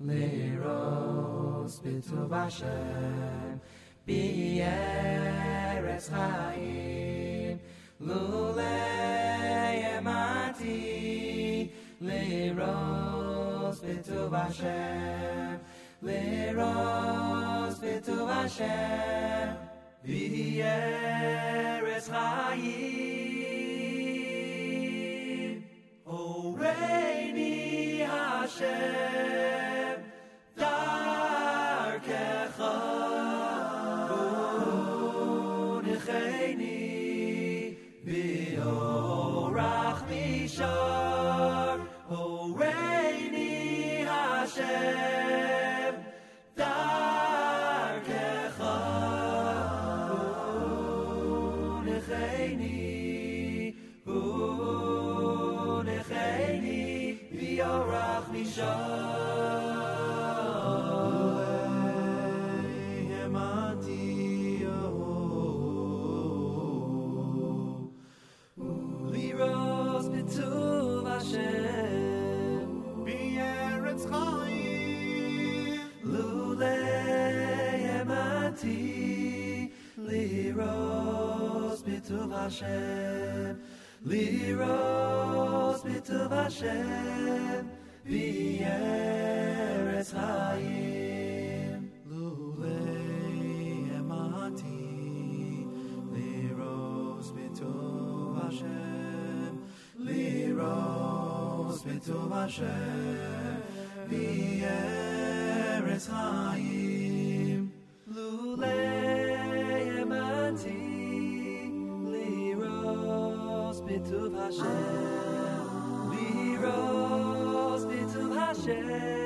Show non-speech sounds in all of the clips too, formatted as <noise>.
Liros b'tuv Hashem B'yeretz chayim Lulei emati Liros b'tuv Hashem Liros b'tuv Hashem V'yeretz chayim Oreini Hashem b'tuv Hashem. Liros b'tuv Hashem. B'yeretz chayim Lulei emati. Liros b'tuv Hashem. Liros b'tuv Hashem. B'yeretz chayim b'tuv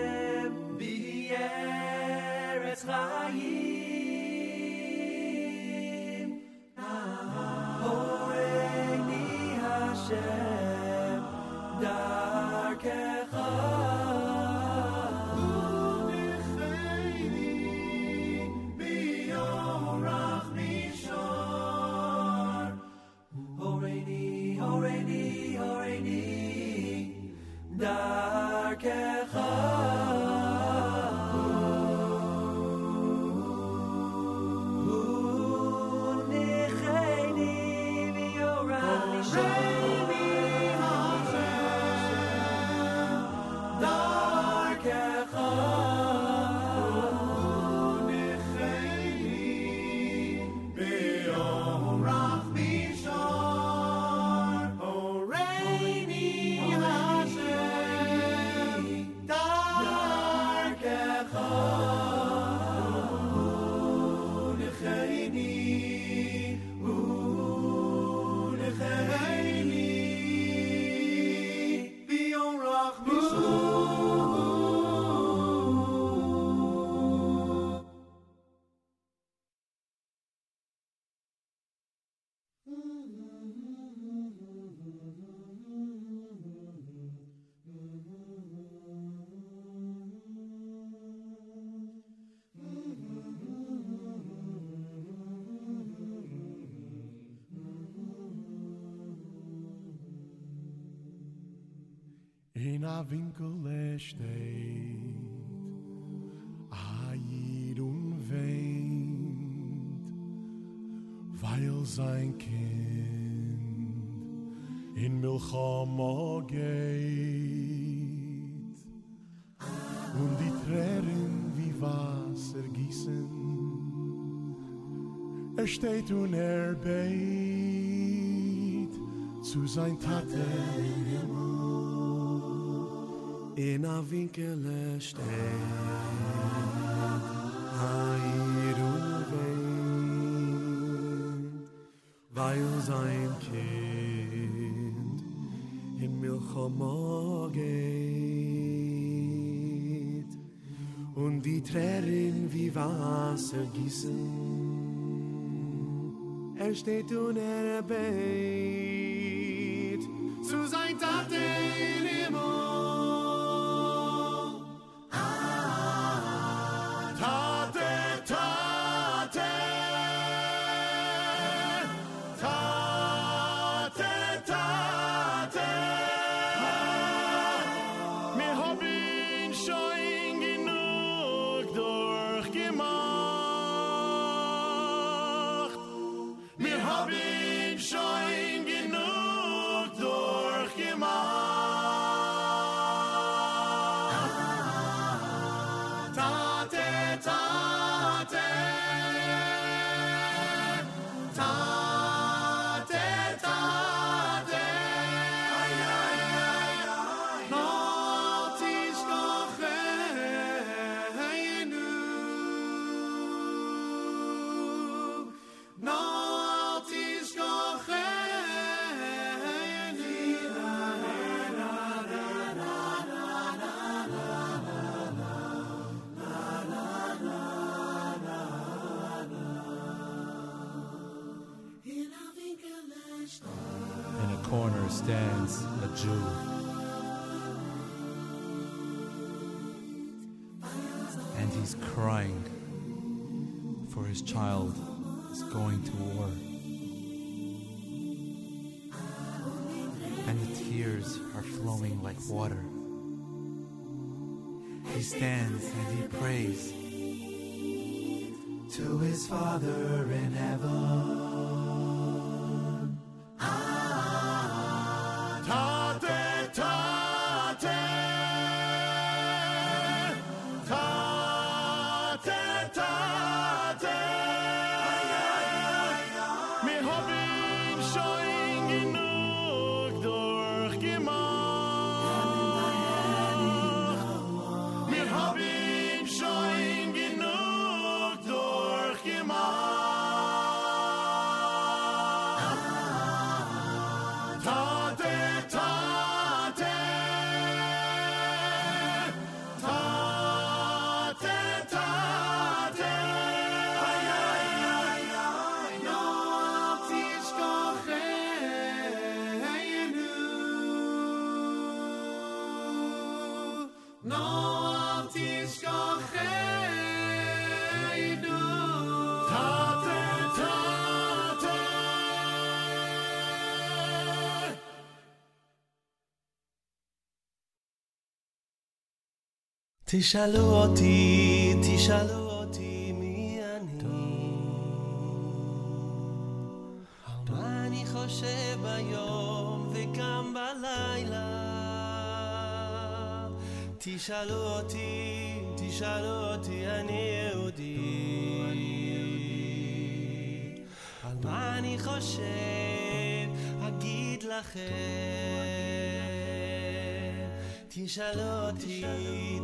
In a Winkel steht a Jid und weint, weil sein Kind in Milchama geht. Und die Tränen wie Wasser gießen, er steht und er beit zu sein Tate im Himmel. In a winkel steht Heir und weint Weil sein Kind in Milchama geht und die Tränen wie Wasser gießen. Er steht und er bet zu sein Tate in Himmel. Mir stands a Jew. And he's crying for his child is going to war. And the tears are flowing like water. He stands and he prays to his Father in heaven. תשאלו אותי, תשאלו אותי מי אני. מה אני חושב ביום וגם בלילה. תשאלו אותי, תשאלו אותי, אני יהודי. על מה אני חושב, אגיד לכם. תשאלו אותי,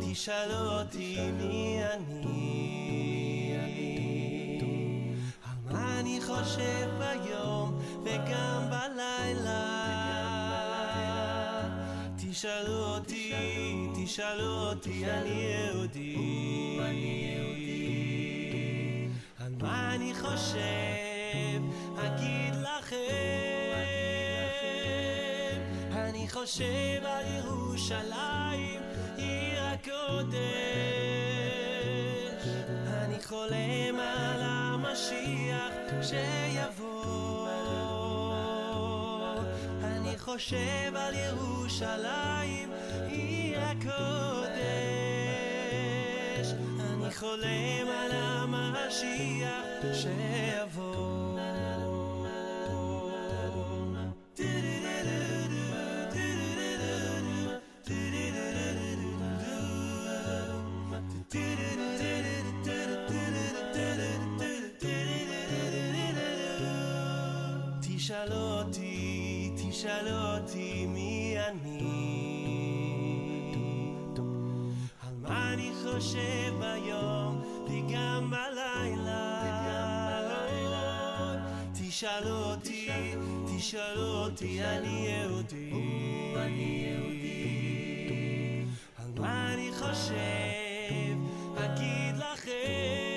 תשאלו אותי מי אני. על מה אני חושב ביום וגם בלילה. תשאלו אותי, תשאלו אותי, אני יהודי. על מה אני חושב, אגיד לכם. אני חושב על ירושלים, עיר הקודש. אני חולם על המשיח שיבוא. אני חושב על ירושלים, עיר הקודש. אני חולם על המשיח שיבוא. תשאל אותי, תשאל אותי מי אני. על מה אני חושב ביום וגם בלילה. תשאל אותי, תשאל אותי, אני יהודי. על מה אני חושב, אגיד לכם.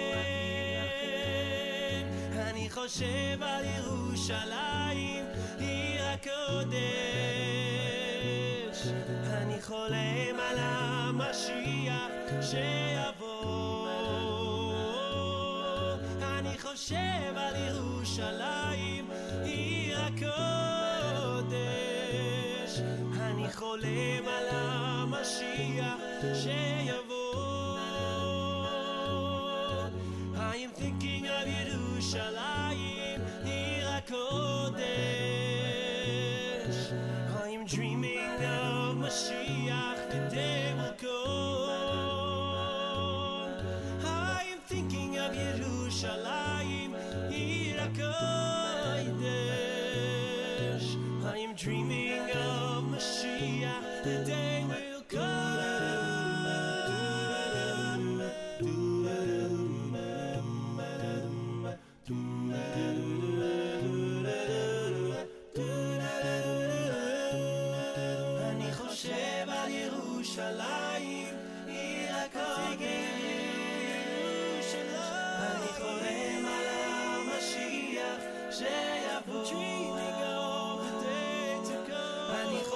אני חושב משיח שיבוא. אני חושב על ירושלים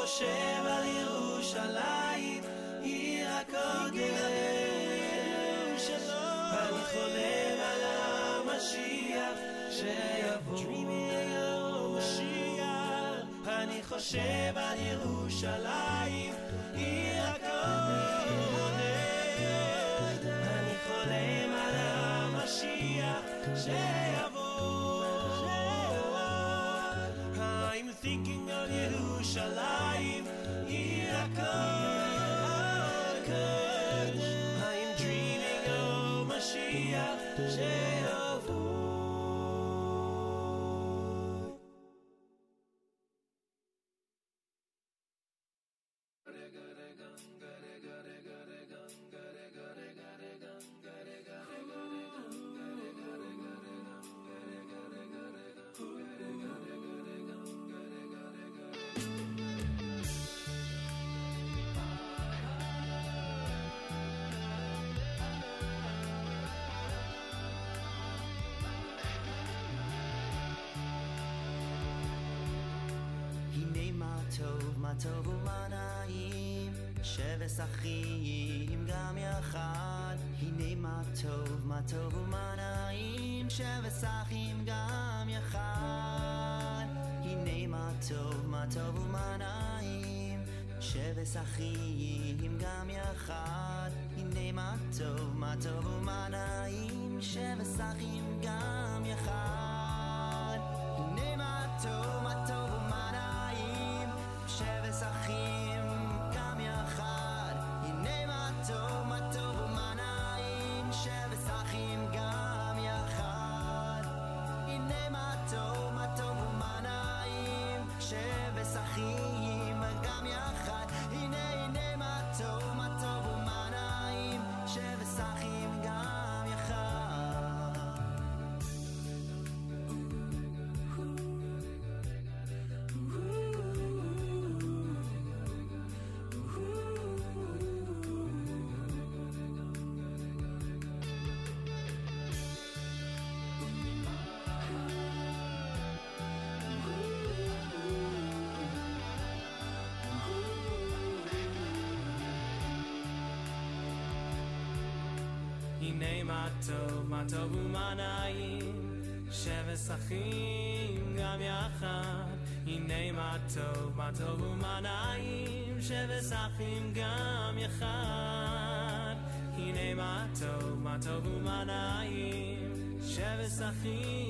חושב על ירושלים, עיר הקוגל ואני חולם על המשיח שיבוא. לירושלים. Oh, אני חושב על ירושלים. טוב ומה נעים, שבשחים גם יחד. הנה מה טוב, מה טוב ומה נעים, שבשחים גם יחד. הנה מה טוב, מה טוב ומה נעים, שבשחים גם יחד. הנה מה טוב, מה טוב ומה נעים, שבשחים גם טוב, מה טוב ומה נעים, שבס אחים גם יחד. הנה מה טוב, מה טוב ומה נעים, שבס אחים גם יחד. הנה מה טוב, מה טוב ומה נעים, שבס אחים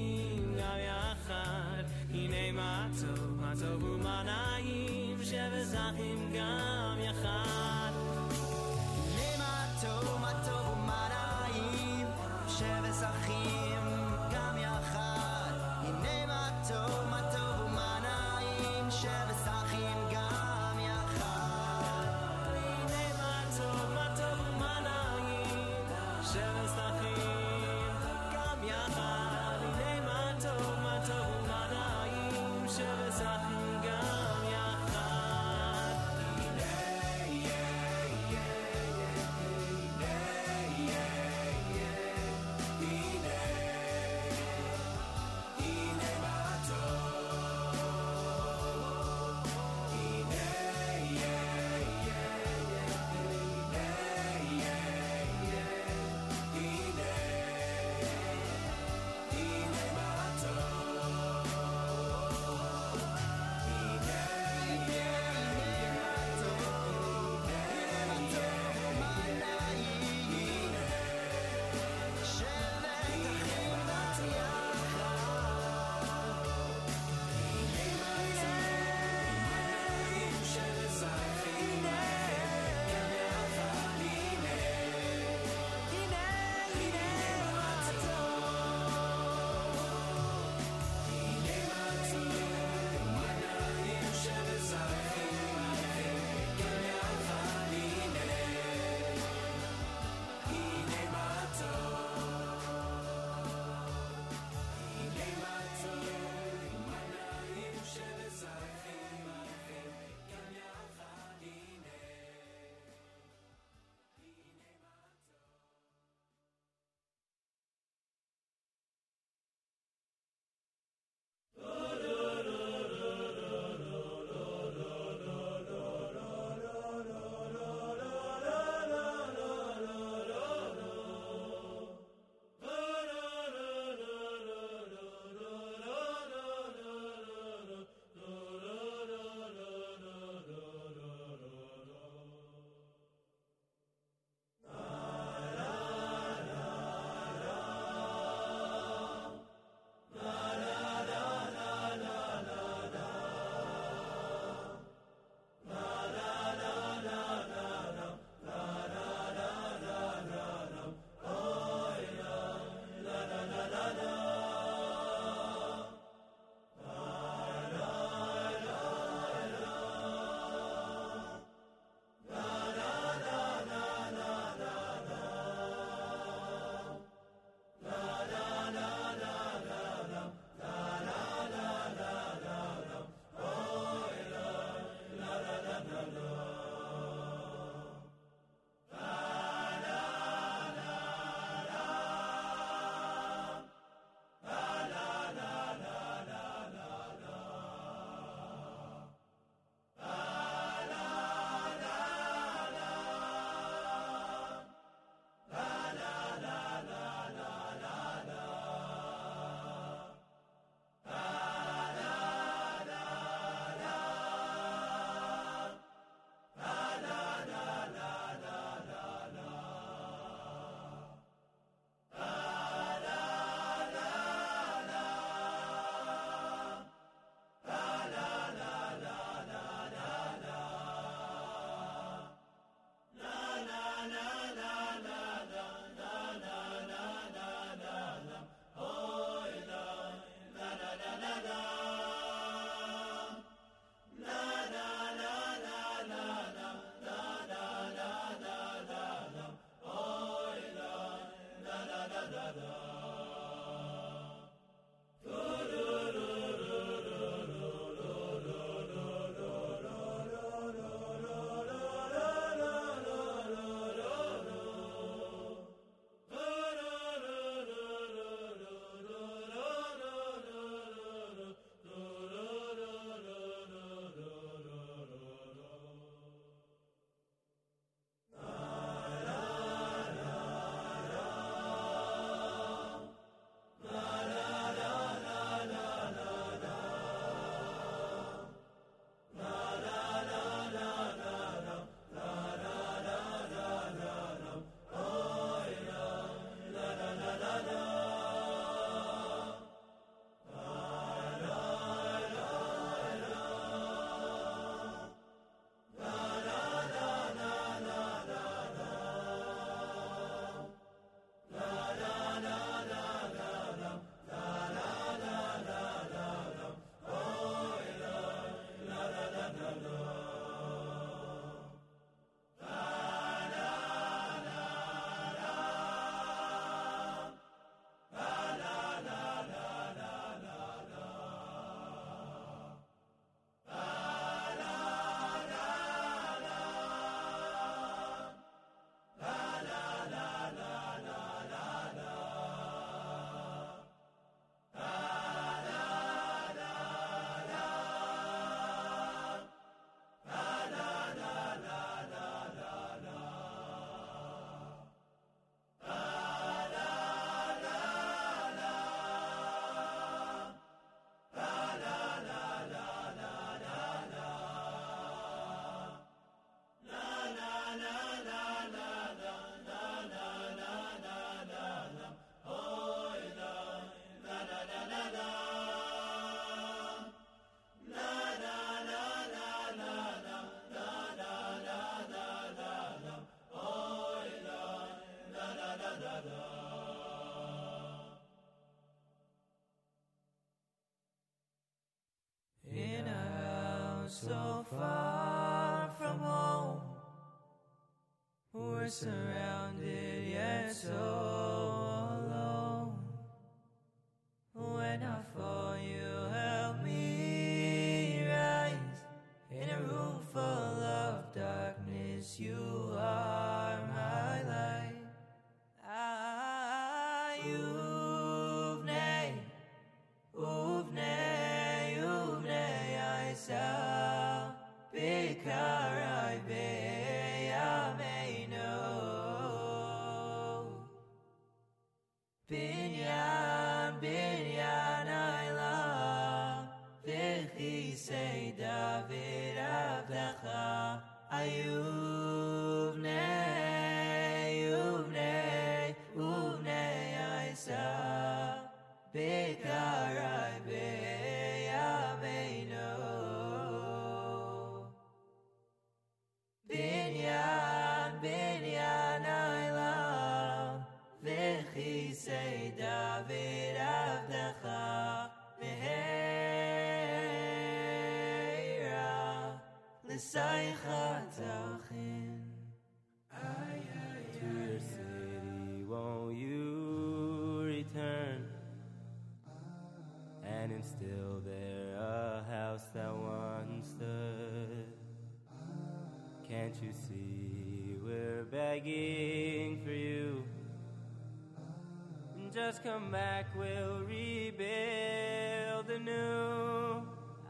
come back, we'll rebuild anew.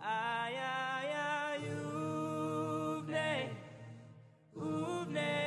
I, I, you've named.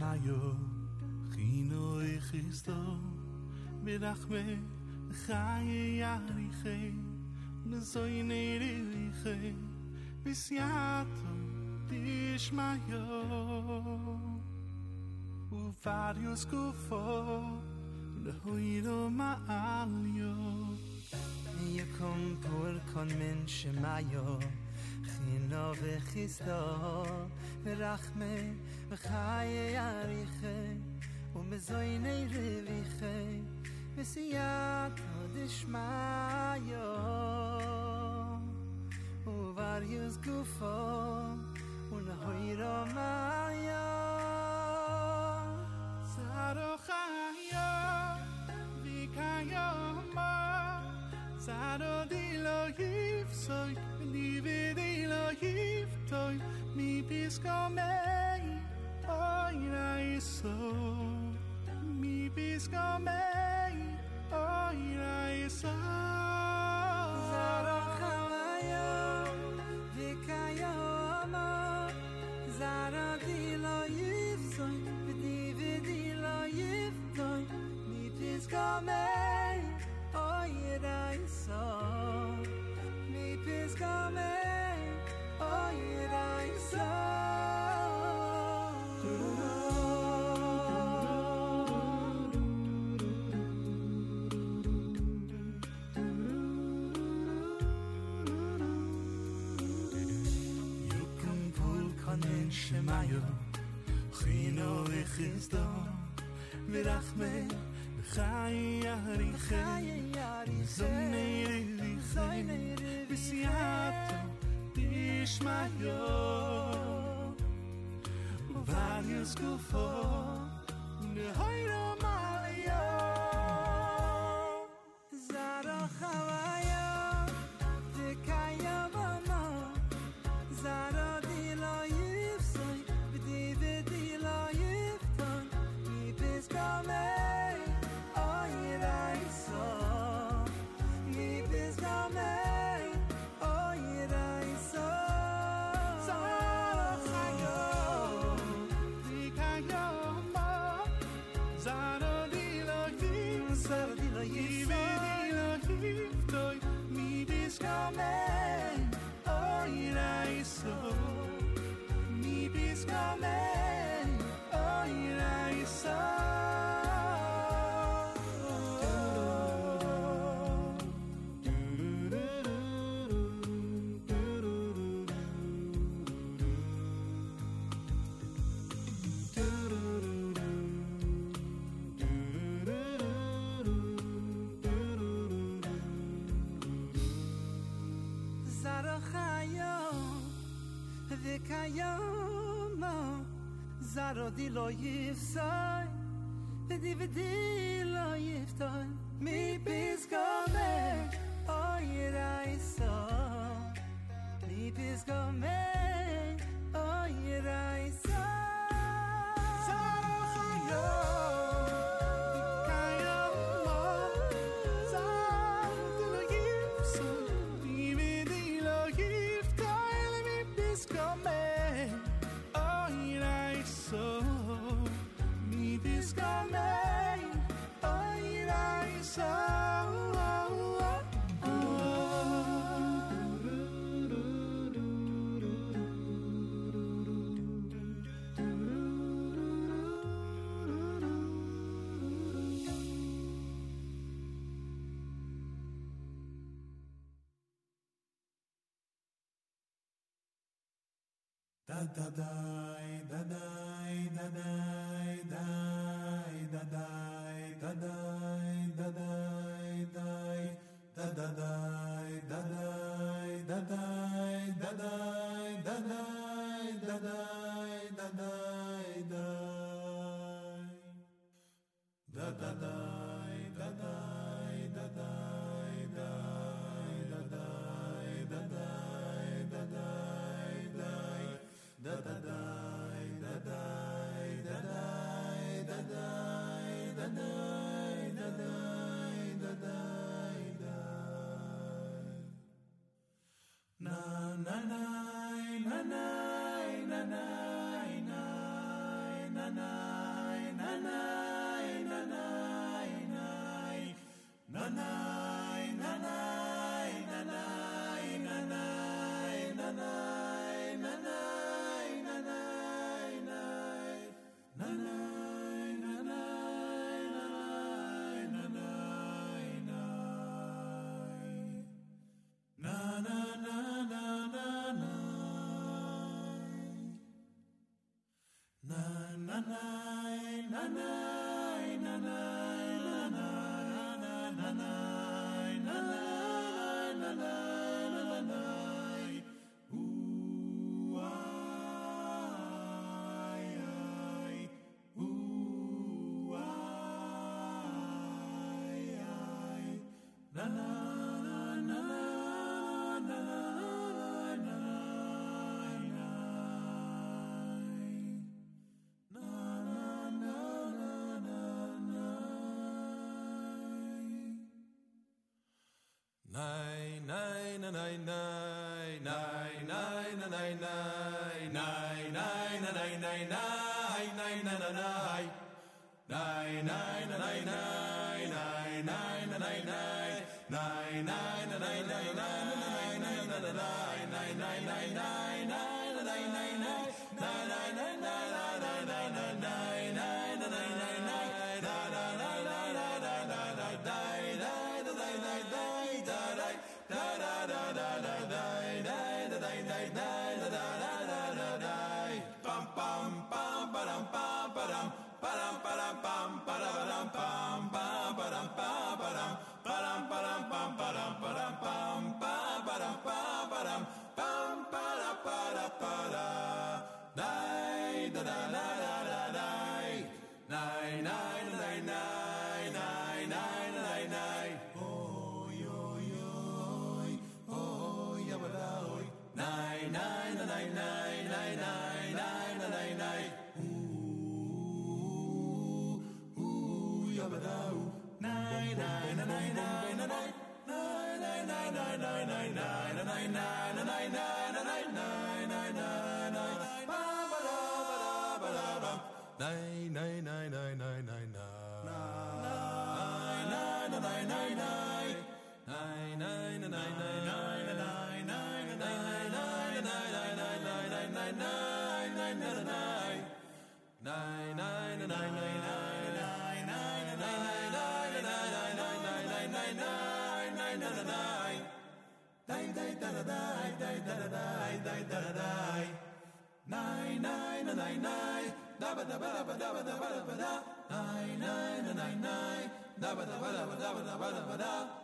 mayo khino ikhisto mirakhme khaye yari khe nzoy neri khay bisyat dis mayo u varios kufo le hoyro ma alyo ye kom por kon men shmayo khino ve khisto rakhme בחיי יריחי ומזוי נרוויחי וסייעת הודש מיו ובר יוז גופו ונהוי רומה Man. is da mir ach me khay yari khay yari zayne yari zayne yari bisyat dis ma yo go di lo yif sai di di da da Mama.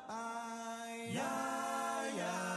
I, yeah, yeah.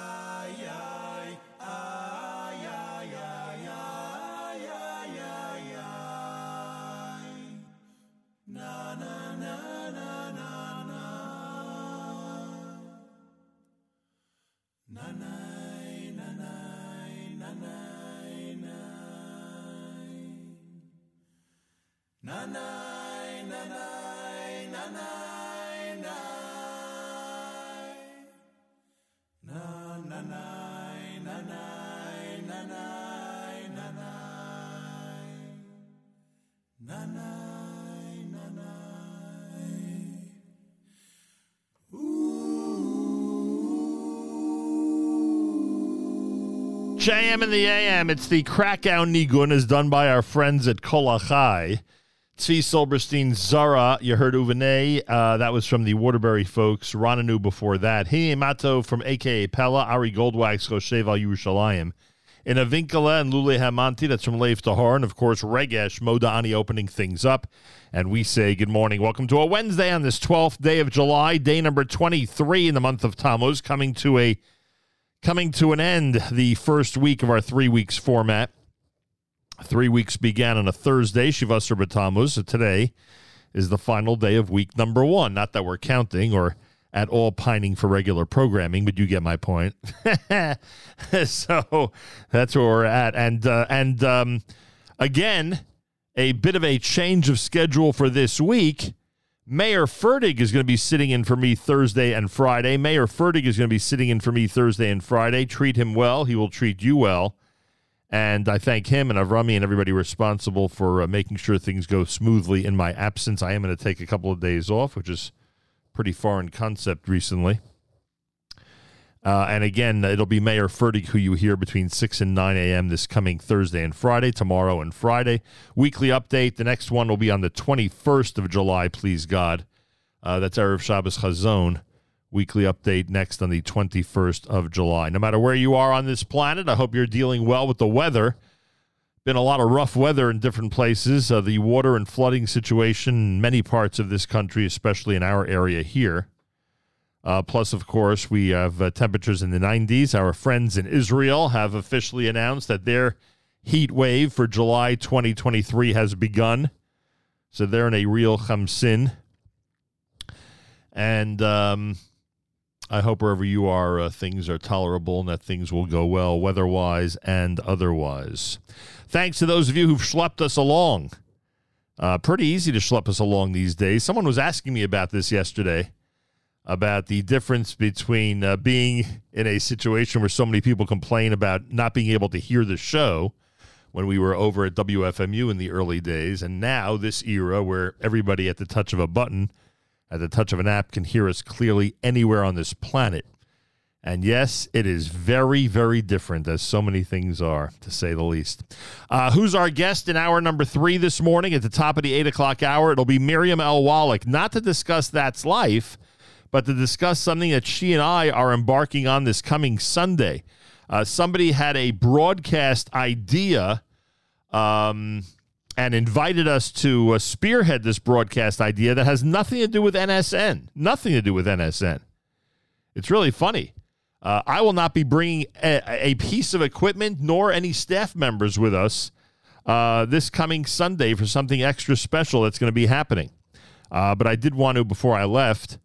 JM in the AM. It's the Krakow Nigun is done by our friends at Kol Achai. Tzvi Silberstein Zara, you heard Uvene. Uh, that was from the Waterbury folks. Rananu before that. Hine Mato from AKA Pella. Ari Goldwax, Chosheva Yerushalayim. In Avinkala and Lule Hamanti, that's from Leif Tahar. And of course, Regesh Modani opening things up. And we say good morning. Welcome to a Wednesday on this 12th day of July, day number 23 in the month of Tammuz, coming to a coming to an end the first week of our three weeks format. Three weeks began on a Thursday, Shivasar B'Tammuz. So today is the final day of week number one. Not that we're counting or at all pining for regular programming, but you get my point. <laughs> so that's where we're at. And uh, and um, again, a bit of a change of schedule for this week. Meir Fertig is going to be sitting in for me Thursday and Friday. Meir Fertig is going to be sitting in for me Thursday and Friday. Treat him well. He will treat you well. And I thank him and Avrami and everybody responsible for uh, making sure things go smoothly in my absence. I am going to take a couple of days off, which is pretty foreign concept recently. Uh, and again, it'll be Meir Fertig who you hear between 6 and 9 a.m. this coming Thursday and Friday, tomorrow and Friday. Weekly update. The next one will be on the 21st of July, please God. Uh, that's Erev Shabbos Chazon. Weekly update next on the 21st of July. No matter where you are on this planet, I hope you're dealing well with the weather. been a lot of rough weather in different places. Uh, the water and flooding situation in many parts of this country, especially in our area here. Uh, plus, of course, we have uh, temperatures in the 90s. Our friends in Israel have officially announced that their heat wave for July 2023 has begun. So they're in a real chamsin. And um, I hope wherever you are, uh, things are tolerable and that things will go well, weather wise and otherwise. Thanks to those of you who've schlepped us along. Uh, pretty easy to schlep us along these days. Someone was asking me about this yesterday about the difference between uh, being in a situation where so many people complain about not being able to hear the show when we were over at WFMU in the early days, and now this era where everybody at the touch of a button, at the touch of an app, can hear us clearly anywhere on this planet. And yes, it is very, very different, as so many things are, to say the least. Uh, who's our guest in hour number three this morning at the top of the eight o'clock hour? It'll be Miriam L. Wallach, not to discuss That's Life, but to discuss something that she and I are embarking on this coming Sunday. Uh, somebody had a broadcast idea um, and invited us to uh, spearhead this broadcast idea that has nothing to do with NSN. Nothing to do with NSN. It's really funny. Uh, I will not be bringing a, a, piece of equipment nor any staff members with us uh, this coming Sunday for something extra special that's going to be happening. Uh, but I did want to, before I left,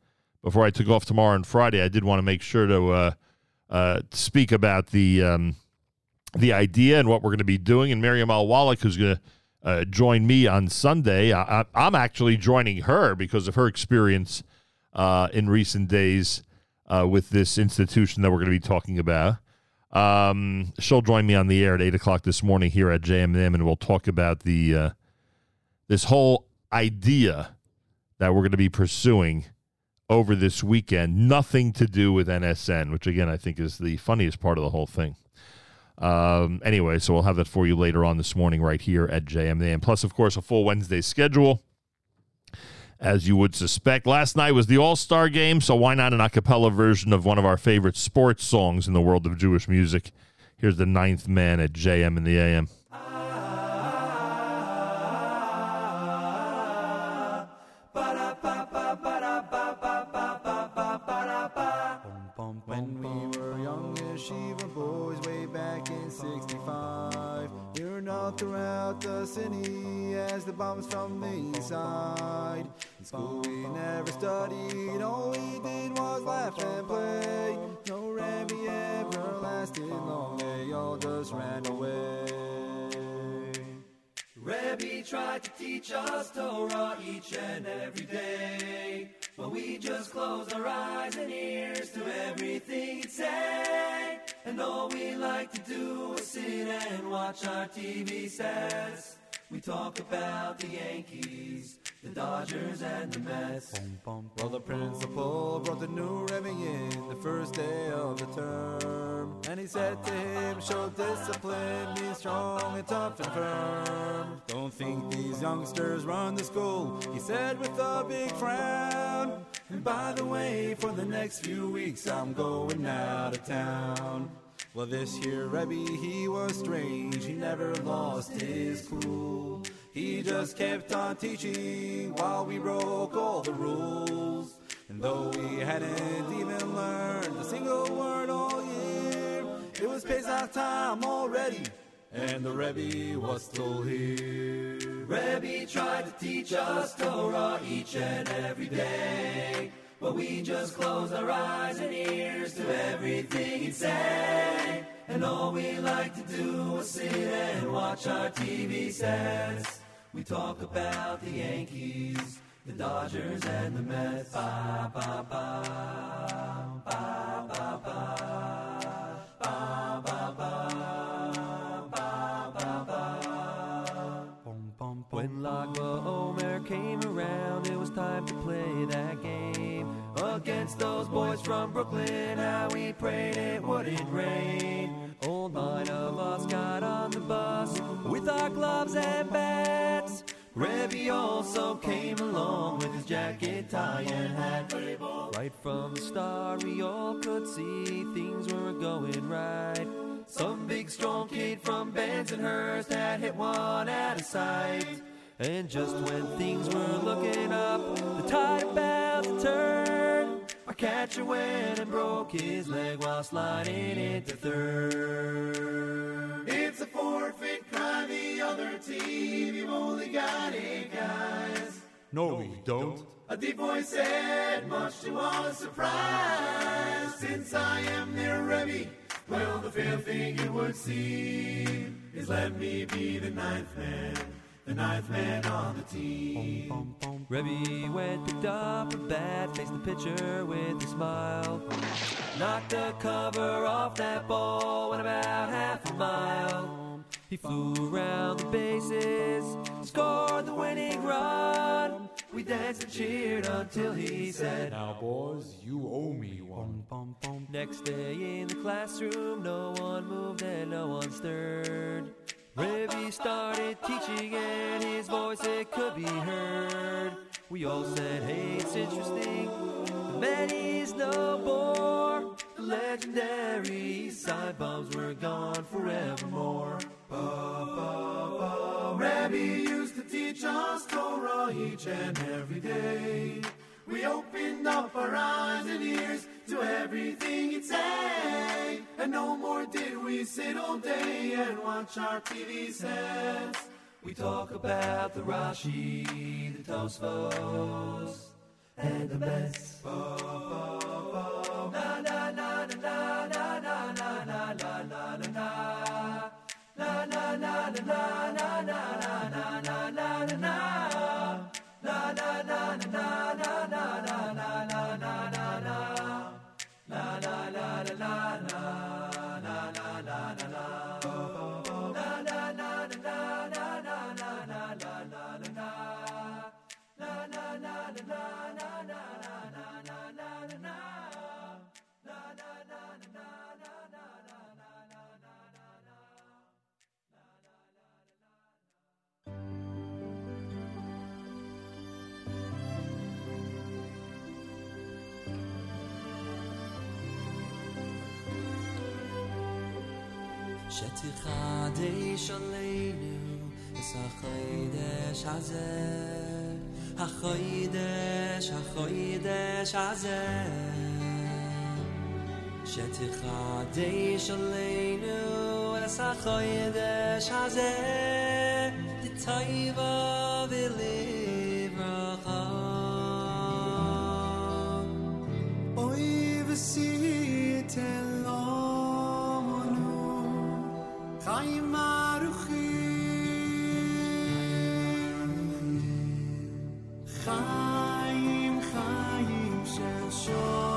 before I took off tomorrow and Friday, I did want to make sure to uh, uh, speak about the um, the idea and what we're going to be doing. And Miriam L. Wallach, who's going to uh, join me on Sunday, I, am actually joining her because of her experience uh, in recent days uh, with this institution that we're going to be talking about. Um, she'll join me on the air at eight o'clock this morning here at JMM, and we'll talk about the uh, this whole idea that we're going to be pursuing over this weekend. Nothing to do with NSN, which again I think is the funniest part of the whole thing. Um, anyway, so we'll have that for you later on this morning right here at JMN. Plus, of course, a full Wednesday schedule, as you would suspect. Last night was the All Star game, so why not an a cappella version of one of our favorite sports songs in the world of Jewish music? Here's the ninth man at JM in the AM. City as the bombs from the east side In school we never studied, all we did was laugh and play No Rebbe ever lasted long, they all just ran away Rebbe tried to teach us Torah each and every day. But we just closed our eyes and ears to everything he'd say. And all we like to do is sit and watch our TV sets. We talk about the Yankees, the Dodgers, and the Mets. Well, the principal brought the new Rebbe in the first day of the term. And he said to him, show discipline, be strong and tough and firm. Don't think these youngsters run the school, he said with a big frown. And by the way, for the next few weeks, I'm going out of town. Well, this year Rebbe, he was strange, he never lost his cool. He just kept on teaching while we broke all the rules. And though we hadn't even learned a single word all year, it was Pesach time already, and the Rebbe was still here. Rebbe tried to teach us Torah each and every day. But we just closed our eyes and ears to everything he'd say. And all we like to do was sit and watch our TV sets. We talk about the Yankees, the Dodgers, and the Mets. Ba ba ba, ba ba ba, from Brooklyn, how we prayed it wouldn't rain. All nine of us got on the bus with our gloves and bats. Rebbe also came along with his jacket, tie, and hat. Right from the start, we all could see things were going right. Some big strong kid from Bensonhurst had hit one out of sight. And just when things were looking up, the tide about to turn. Our catcher went and broke his leg while sliding into third. It's a forfeit, cry the other team. You've only got eight guys. No, we don't. A deep voice said, much to our surprise, since I am their Rebbe, well, the fair thing it would seem is let me be the ninth man, the ninth man on the team. Rebbe went, picked up a bat, faced the pitcher with a smile. Knocked the cover off that ball, went about half a mile. He flew around the bases, scored the winning run. We danced and cheered until he said, Now, boys, you owe me one. Next day in the classroom, no one moved and no one stirred. Rebbe started teaching and his voice it could be heard. We all said, hey, it's interesting. The man is no more. The legendary side bums were gone forevermore. Rabbi used to teach us Torah each and every day. We opened up our eyes and ears to everything he'd say. And no more did we sit all day and watch our TV sets. We talk about the Rashi, the Tosfos, and the na na na na na. Na na na na na na na na na na חדש עלינו es a khoydes haze a khoydes a khoydes haze shet khoydes aleinu es a khoydes haze di tayva velivra kham oy vesite נעימה רוחי חיים חיים של שור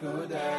Good day.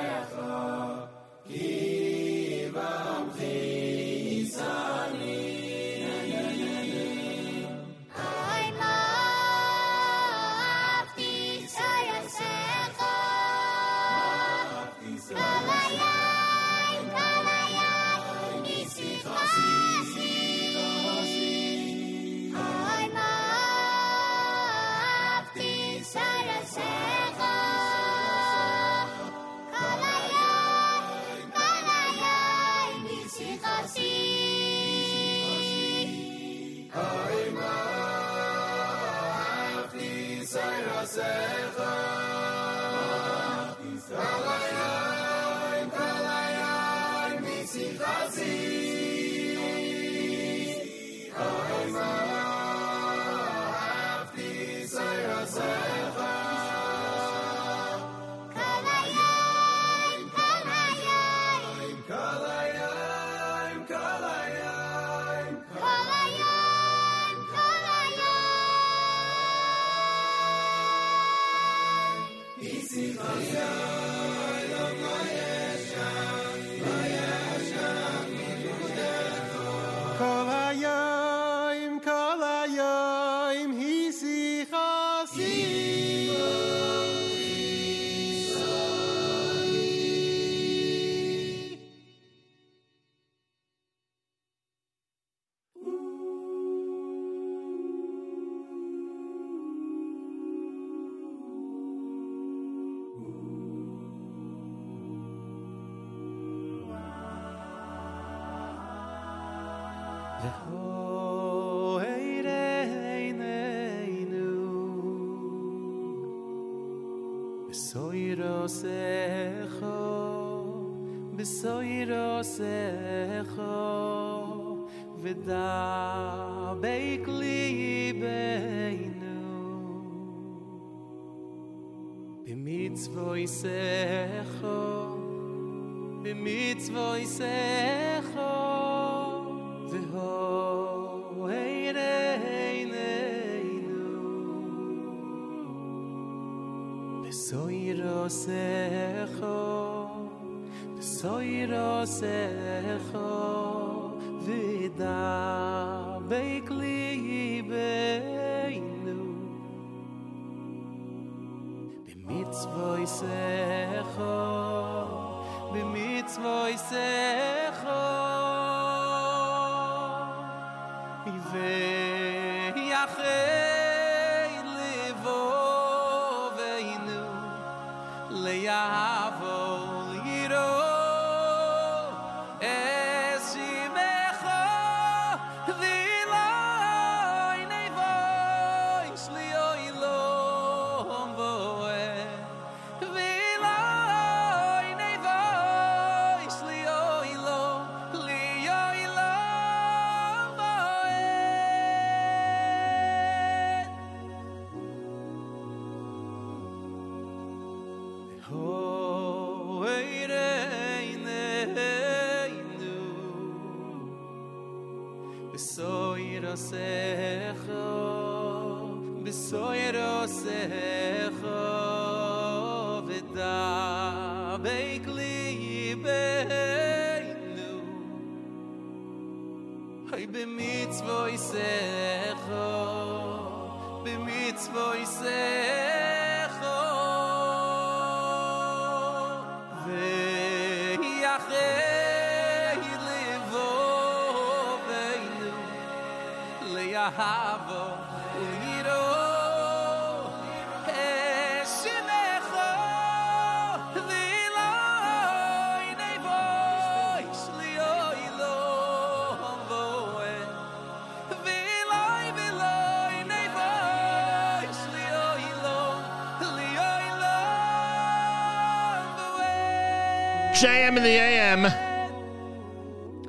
JM in the AM.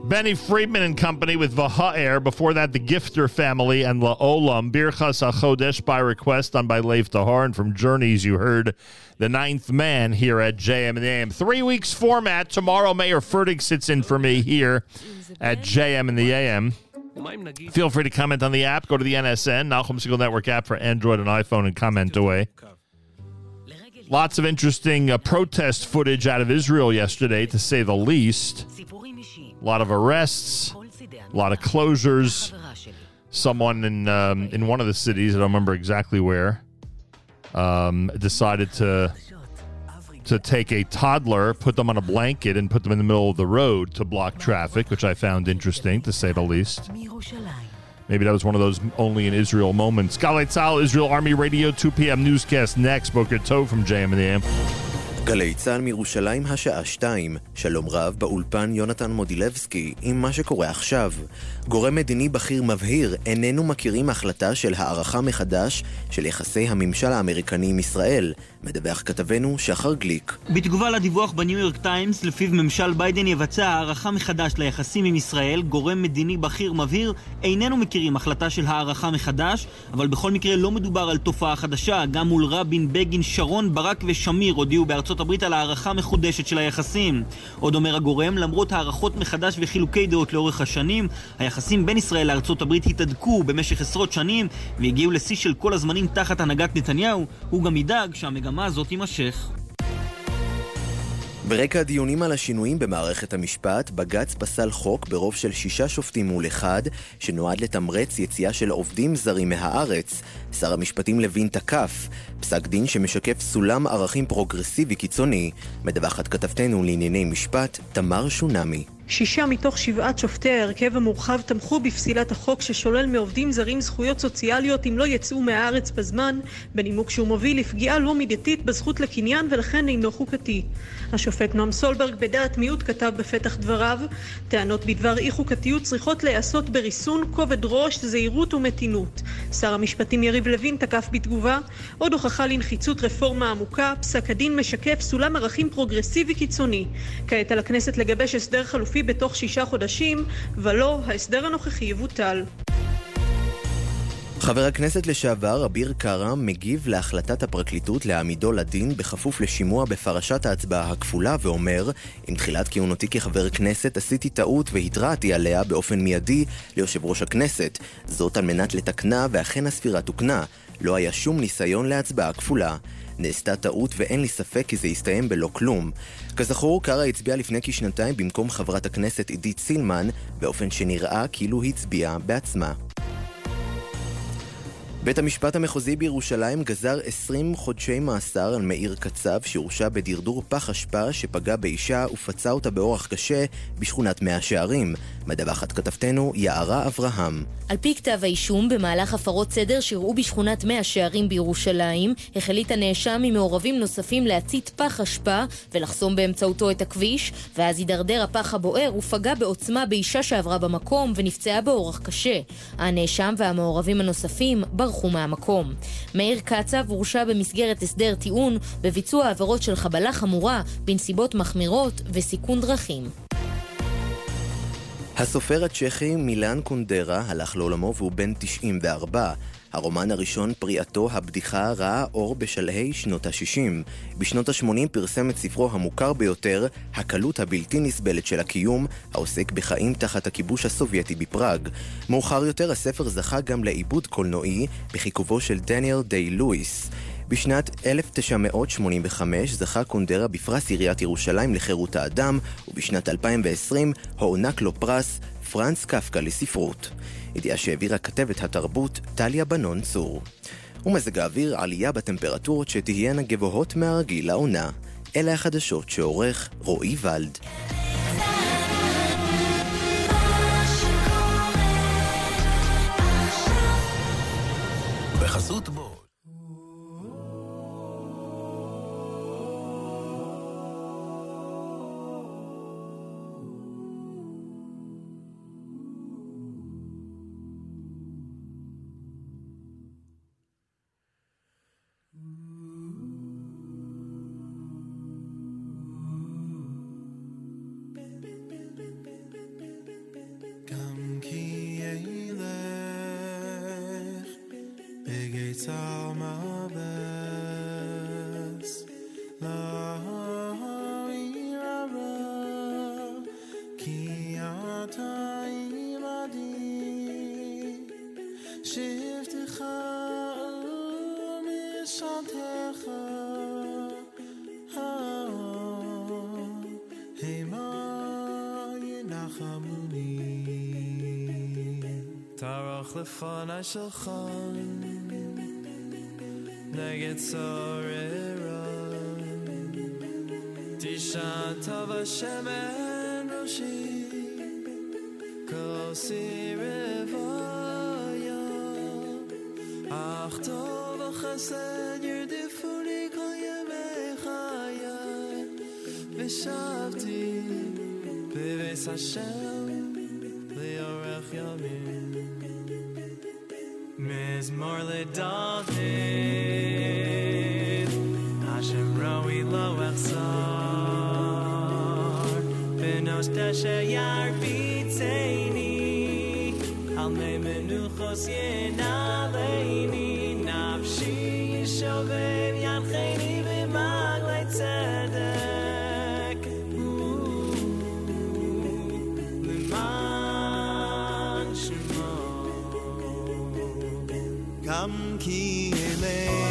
Benny Friedman and Company with Vaha'er. Before that, the Gifter family and La Olam. Birchas HaChodesh by request done by Leif Tahar. And from Journeys, you heard the ninth man here at JM in the AM. Three weeks format. Tomorrow, Meir Fertig sits in for me here at JM in the AM. Feel free to comment on the app. Go to the NSN, Nachum Segal Network app for Android and iPhone, and comment away. Lots of interesting uh, protest footage out of Israel yesterday, to say the least. A lot of arrests, a lot of closures. Someone in um, in one of the cities, I don't remember exactly where, um, decided to to take a toddler, put them on a blanket, and put them in the middle of the road to block traffic, which I found interesting, to say the least. Maybe that was one of those only in Israel moments. Galei Tzahal, Israel Army Radio, 2 p.m. newscast next. Boker Tov from JM and the AM. גלי צה"ל מירושלים השעה שתיים, שלום רב באולפן יונתן מודילבסקי עם מה שקורה עכשיו. גורם מדיני בכיר מבהיר, איננו מכירים החלטה של הערכה מחדש של יחסי הממשל האמריקני עם ישראל, מדווח כתבנו שחר גליק. בתגובה לדיווח בניו יורק טיימס, לפיו ממשל ביידן יבצע הערכה מחדש ליחסים עם ישראל, גורם מדיני בכיר מבהיר, איננו מכירים החלטה של הערכה מחדש, אבל בכל מקרה לא מדובר על תופעה חדשה, גם מול רבין, בגין, שרון, ברק ושמיר הודיעו בארצות הברית על הערכה מחודשת של היחסים. עוד אומר הגורם, למרות הערכות מחדש וחילוקי דעות לאורך השנים, היחסים בין ישראל לארצות הברית התהדקו במשך עשרות שנים והגיעו לשיא של כל הזמנים תחת הנהגת נתניהו, הוא גם ידאג שהמגמה הזאת תימשך. ברקע הדיונים על השינויים במערכת המשפט, בג"ץ פסל חוק ברוב של שישה שופטים מול אחד, שנועד לתמרץ יציאה של עובדים זרים מהארץ. שר המשפטים לוין תקף, פסק דין שמשקף סולם ערכים פרוגרסיבי קיצוני. מדווחת כתבתנו לענייני משפט, תמר שונמי. שישה מתוך שבעת שופטי ההרכב המורחב תמכו בפסילת החוק ששולל מעובדים זרים זכויות סוציאליות אם לא יצאו מהארץ בזמן, בנימוק שהוא מוביל לפגיעה לא מידתית בזכות לקניין ולכן אינו חוקתי. השופט נועם סולברג בדעת מיעוט כתב בפתח דבריו, טענות בדבר אי חוקתיות צריכות להיעשות בריסון, כובד ראש, זהירות ומתינות. שר המשפטים יריב לוין תקף בתגובה, עוד הוכחה לנחיצות רפורמה עמוקה, פסק הדין משקף סולם ערכים פרוגרסיבי קיצוני. כעת על הכנסת לגבש הסדר חלופי בתוך שישה חודשים, ולא, ההסדר הנוכחי יבוטל. חבר הכנסת לשעבר אביר קארה מגיב להחלטת הפרקליטות להעמידו לדין בכפוף לשימוע בפרשת ההצבעה הכפולה ואומר עם תחילת כהונתי כחבר כנסת עשיתי טעות והתרעתי עליה באופן מיידי ליושב ראש הכנסת זאת על מנת לתקנה ואכן הספירה תוקנה לא היה שום ניסיון להצבעה כפולה נעשתה טעות ואין לי ספק כי זה יסתיים בלא כלום. כזכור, קארה הצביע לפני כשנתיים במקום חברת הכנסת עידית סילמן, באופן שנראה כאילו הצביעה בעצמה. בית המשפט המחוזי בירושלים גזר 20 חודשי מאסר על מאיר קצב שהורשע בדרדור פח אשפה שפגע באישה ופצע אותה באורח קשה בשכונת מאה שערים. מדווחת כתבתנו יערה אברהם. על פי כתב האישום, במהלך הפרות סדר שאירעו בשכונת מאה שערים בירושלים, החליט הנאשם עם מעורבים נוספים להצית פח אשפה ולחסום באמצעותו את הכביש, ואז הידרדר הפח הבוער ופגע בעוצמה באישה שעברה במקום ונפצעה באורח קשה. הנאשם והמעורבים הנוספים ברחו מהמקום. מאיר קצב הורשע במסגרת הסדר טיעון בביצוע עבירות של חבלה חמורה בנסיבות מחמירות וסיכון דרכים. הסופר הצ'כי מילן קונדרה הלך לעולמו והוא בן 94. הרומן הראשון, פריעתו, הבדיחה, ראה אור בשלהי שנות ה-60. בשנות ה-80 פרסם את ספרו המוכר ביותר, הקלות הבלתי נסבלת של הקיום, העוסק בחיים תחת הכיבוש הסובייטי בפראג. מאוחר יותר הספר זכה גם לעיבוד קולנועי, בחיכובו של דניאל דיי לואיס. בשנת 1985 זכה קונדרה בפרס עיריית ירושלים לחירות האדם, ובשנת 2020 הוענק לו פרס פרנס קפקא לספרות. ידיעה שהעבירה כתבת התרבות טליה בנון צור. ומזג האוויר עלייה בטמפרטורות שתהיינה גבוהות מהרגיל לעונה. אלה החדשות שעורך רועי ולד. בחסות בו תערוך לפני שלך נגד צוררה תשען טוב השמן ראשי כוסי רוויה אך טוב החסד ירדפו לי כל ימי חיי ושבתי בביס השם ליאורך ימים Ms. Morley David Hashem Roi Lo Elzar Benos Deshe Yar Bitzeini Al Menuchos Yen Aleini 含去的泪。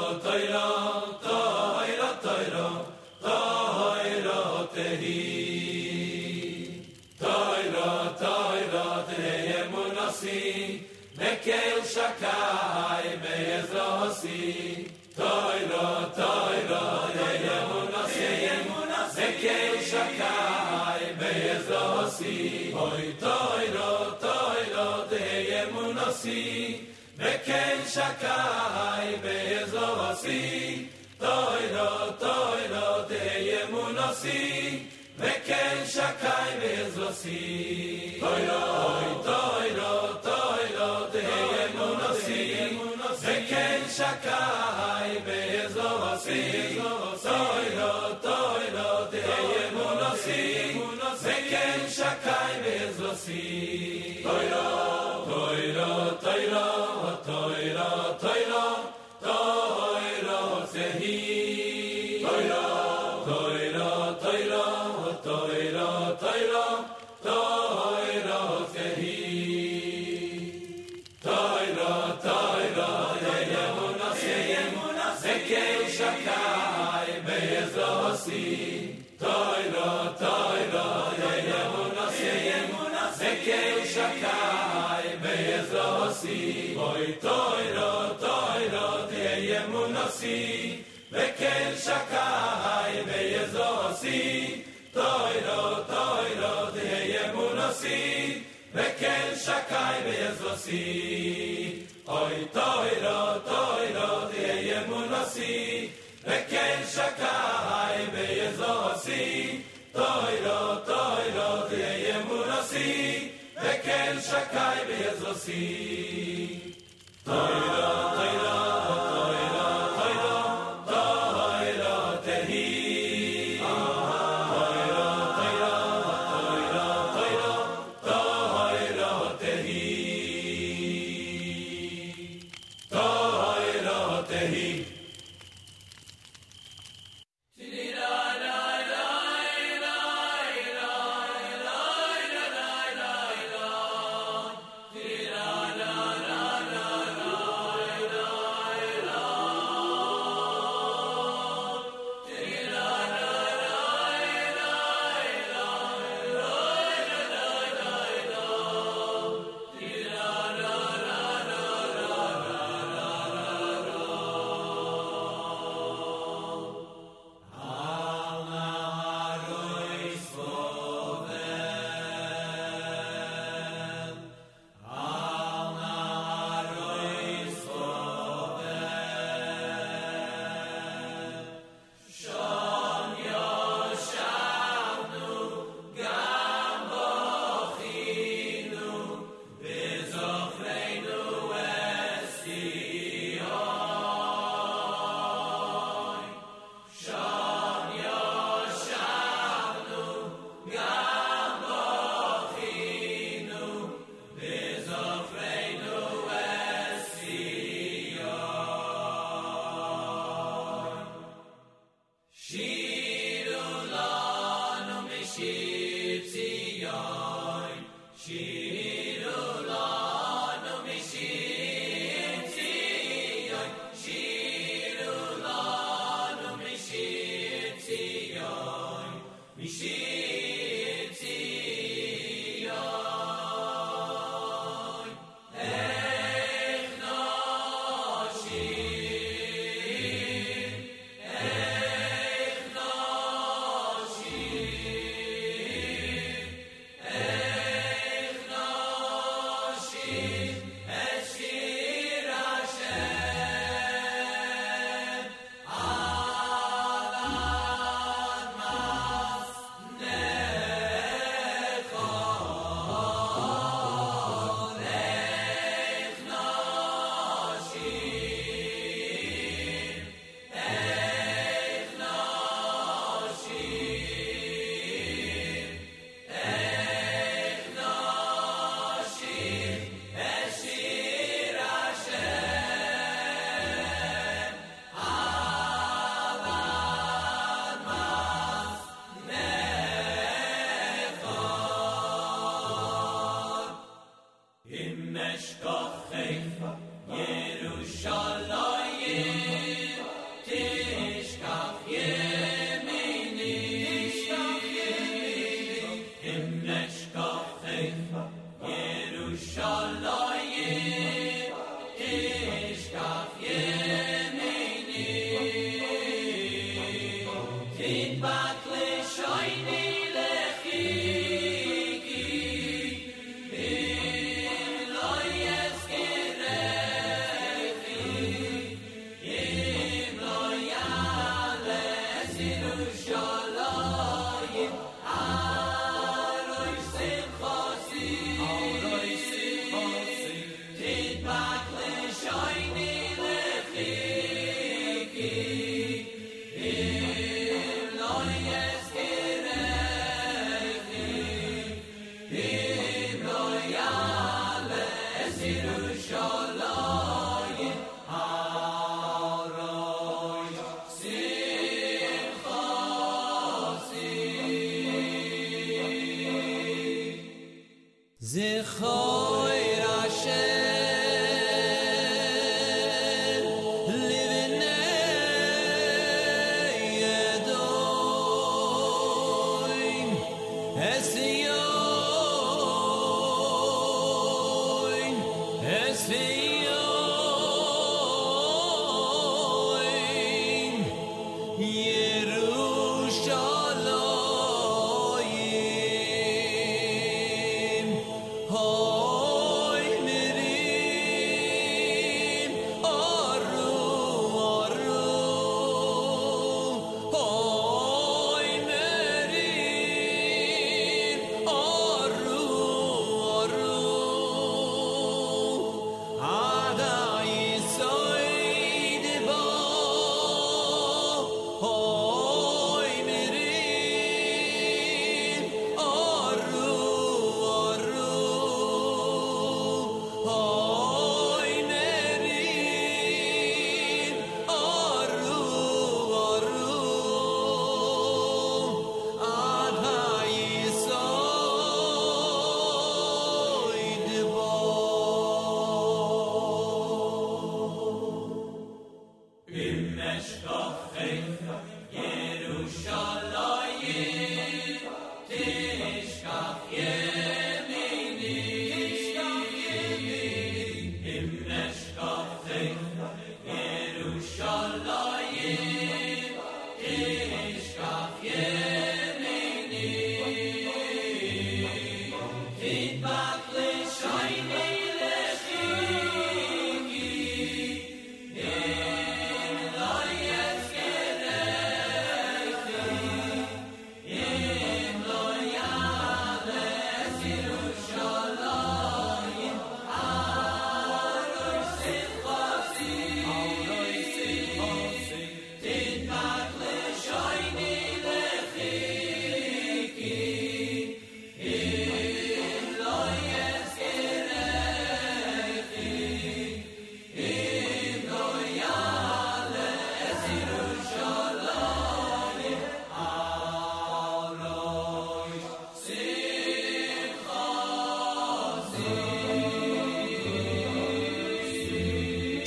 طيرة طائرة طيرة طائرة تهي طائرة طائرة تهي منصي مكيل شكاي ميزراسي طائرة طائرة تهي منصي مكيل شكاي ميزراسي هاي וכן shakai באזור vasi תוירו תוירו toi do, te ye mu no si תוירו shakai bezo si Toi do, toi do, shakai וכן שקעי ויזו Toy תוירו, תוירו, תהיה ימון וכן שקעי ויזו אוי, תוירו, תוירו, תהיה ימון וכן שקעי ויזו תוירו, תוירו, תהיה ימון וכן שקעי ויזו תוירו, תוירו,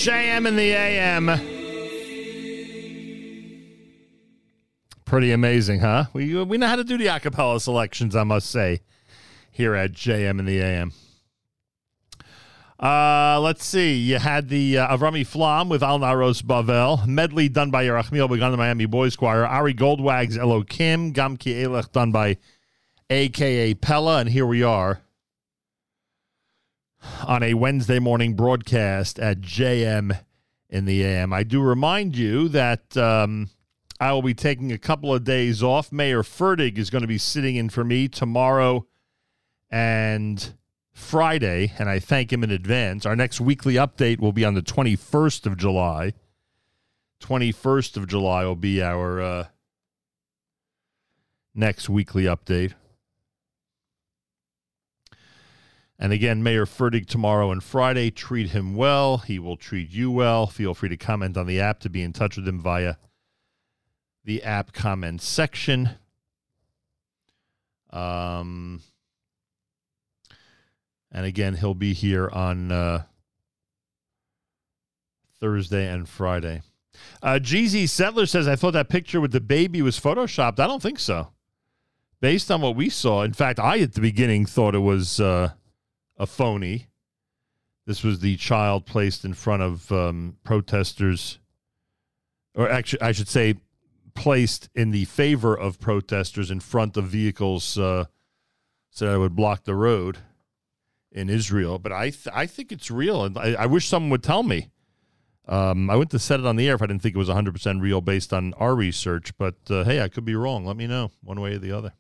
JM in the AM. Pretty amazing, huh? We we know how to do the acapella selections, I must say, here at JM in the AM. Uh, let's see. You had the uh, Avrami Flam with Al Naros Bavel. Medley done by Yerachmiel Begun the Miami Boys Choir. Ari Goldwag's Elokim. Gamki Elech done by AKA Pella. And here we are on a Wednesday morning broadcast at JM in the AM. I do remind you that um, I will be taking a couple of days off. Meir Fertig is going to be sitting in for me tomorrow and Friday, and I thank him in advance. Our next weekly update will be on the 21st of July. 21st of July will be our uh, next weekly update. And again, Meir Fertig tomorrow and Friday. Treat him well. He will treat you well. Feel free to comment on the app to be in touch with him via the app comment section. Um, and again, he'll be here on uh, Thursday and Friday. Uh, GZ Settler says, I thought that picture with the baby was photoshopped. I don't think so. Based on what we saw, in fact, I at the beginning thought it was uh, a phony. This was the child placed in front of um, protesters, or actually, I should say, placed in the favor of protesters in front of vehicles uh, so that it would block the road in Israel. But I, th- I think it's real, and I, I wish someone would tell me. Um, I went to set it on the air if I didn't think it was 100% real based on our research. But uh, hey, I could be wrong. Let me know one way or the other.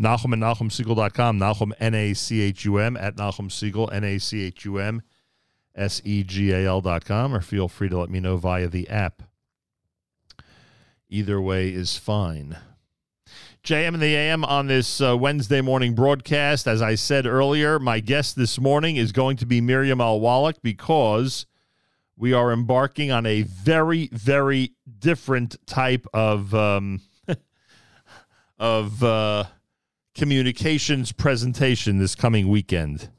Nachum and NachumSegal.com. Nachum, N A C H U M, at Nachum Segal, N A C H U M, S E G A L.com, or feel free to let me know via the app. Either way is fine. JM and the AM on this uh, Wednesday morning broadcast. As I said earlier, my guest this morning is going to be Miriam L. Wallach because we are embarking on a very, very different type of um, <laughs> of uh, communications presentation this coming weekend.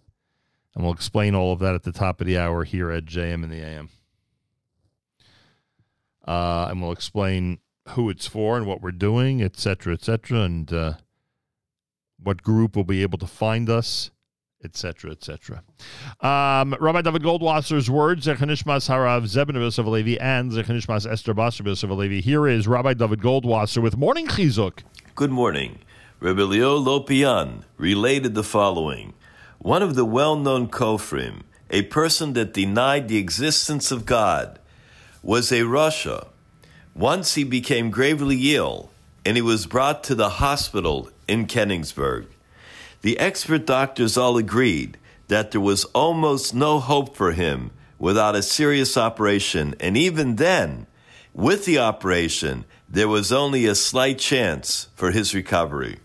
And we'll explain all of that at the top of the hour here at JM in the AM. Uh, and we'll explain who it's for and what we're doing, et cetera, et cetera, and uh, what group will be able to find us, et cetera, et cetera. Um, Rabbi David Goldwasser's words, Zechanishmas Harav Zebin of Levi and Zechanishmas Esther Basar of. Here is Rabbi David Goldwasser with Morning Chizuk. Good morning. Rabbi Elya Lopian related the following. One of the well-known Kofrim, a person that denied the existence of God, was a rasha. Once he became gravely ill, and he was brought to the hospital in Königsberg. The expert doctors all agreed that there was almost no hope for him without a serious operation, and even then, with the operation, there was only a slight chance for his recovery.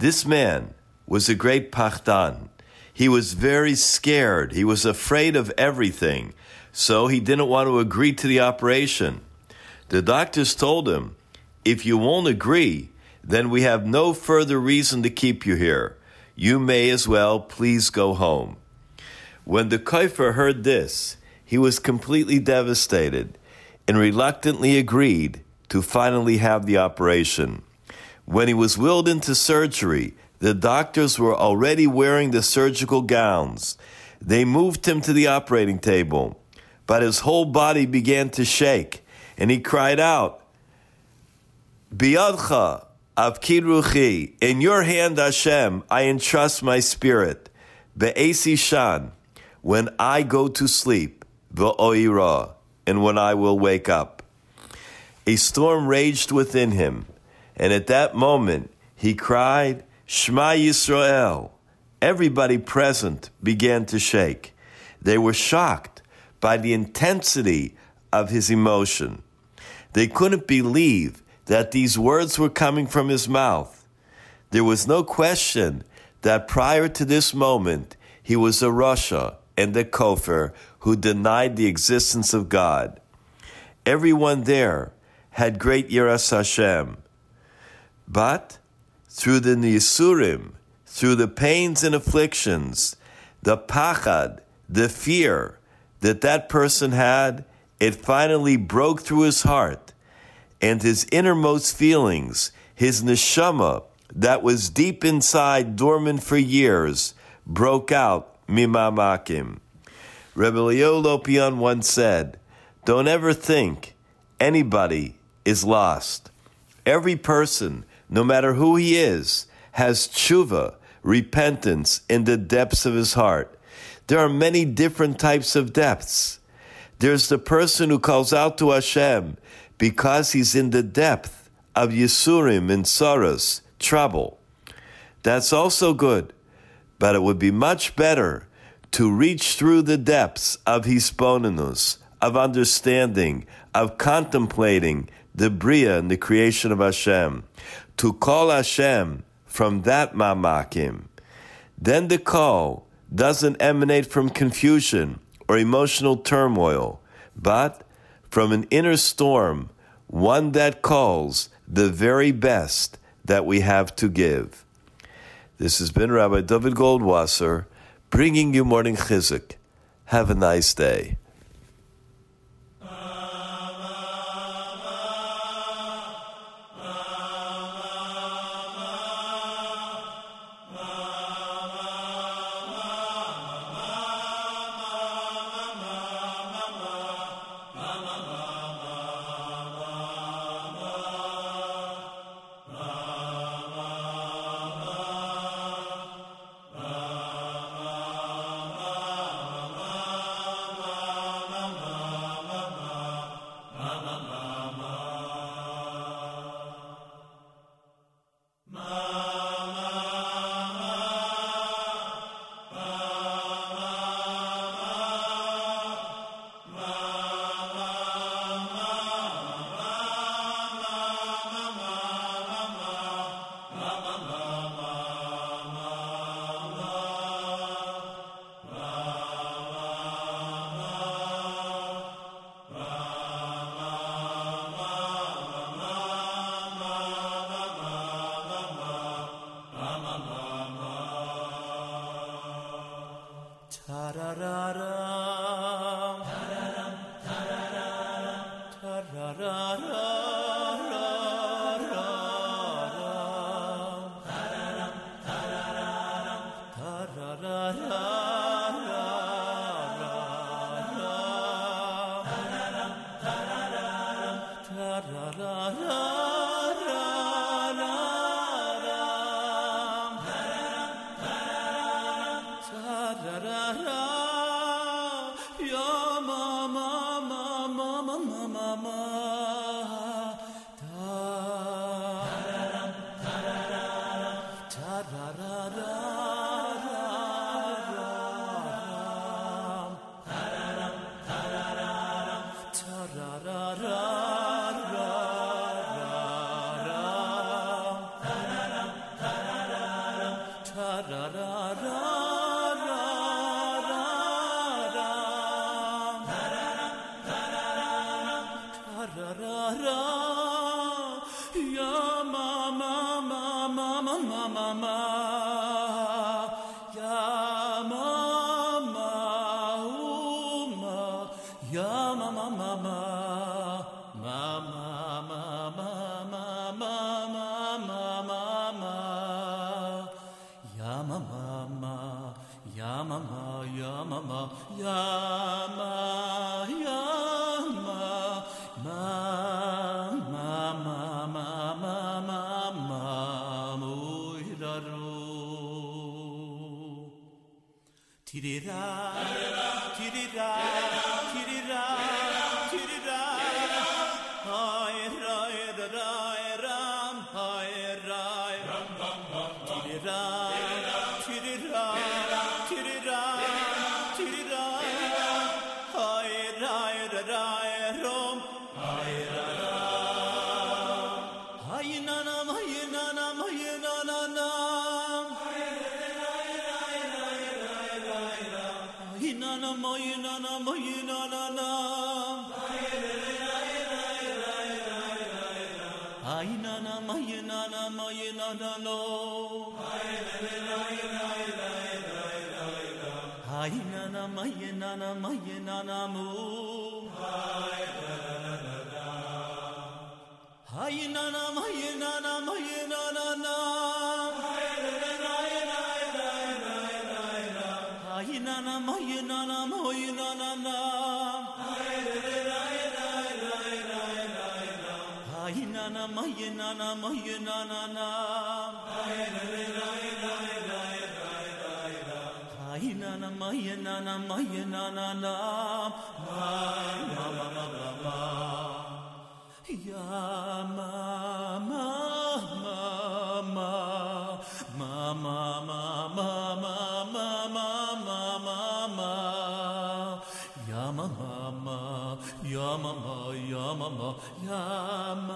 This man was a great pachtan. He was very scared. He was afraid of everything, so he didn't want to agree to the operation. The doctors told him, if you won't agree, then we have no further reason to keep you here. You may as well please go home. When the Kofer heard this, he was completely devastated and reluctantly agreed to finally have the operation. When he was wheeled into surgery, the doctors were already wearing the surgical gowns. They moved him to the operating table, but his whole body began to shake, and he cried out, Biyadcha, Avkid Ruchi, in your hand, Hashem, I entrust my spirit. Be'esi Shan, when I go to sleep, Ve'oira, and when I will wake up. A storm raged within him, and at that moment he cried, Shema Yisrael. Everybody present began to shake. They were shocked by the intensity of his emotion. They couldn't believe that these words were coming from his mouth. There was no question that prior to this moment, he was a rasha and a Kofir who denied the existence of God. Everyone there had great Yiras Hashem. But through the Yisurim, through the pains and afflictions, the pachad, the fear that that person had, it finally broke through his heart and his innermost feelings, his neshama that was deep inside, dormant for years, broke out mimamakim. Rebbe Elya Lopian once said, Don't ever think anybody is lost. Every person, no matter who he is, has tshuva, repentance in the depths of his heart. There are many different types of depths. There's the person who calls out to Hashem because he's in the depth of Yisurim and sorrows, trouble. That's also good, but it would be much better to reach through the depths of Hisbonenus, of understanding, of contemplating the Bria and the creation of Hashem, to call Hashem from that mamakim. Then the call doesn't emanate from confusion or emotional turmoil, but from an inner storm, one that calls the very best that we have to give. This has been Rabbi David Goldwasser bringing you morning chizuk. Have a nice day. da da Kirera. nam na ye na na na ma ma ma ma ma ma ya ma ma ma ma ma ma ma ma ma ma ma ma ma ma ya ma ma ma ya ma ma ya ma ma ya ma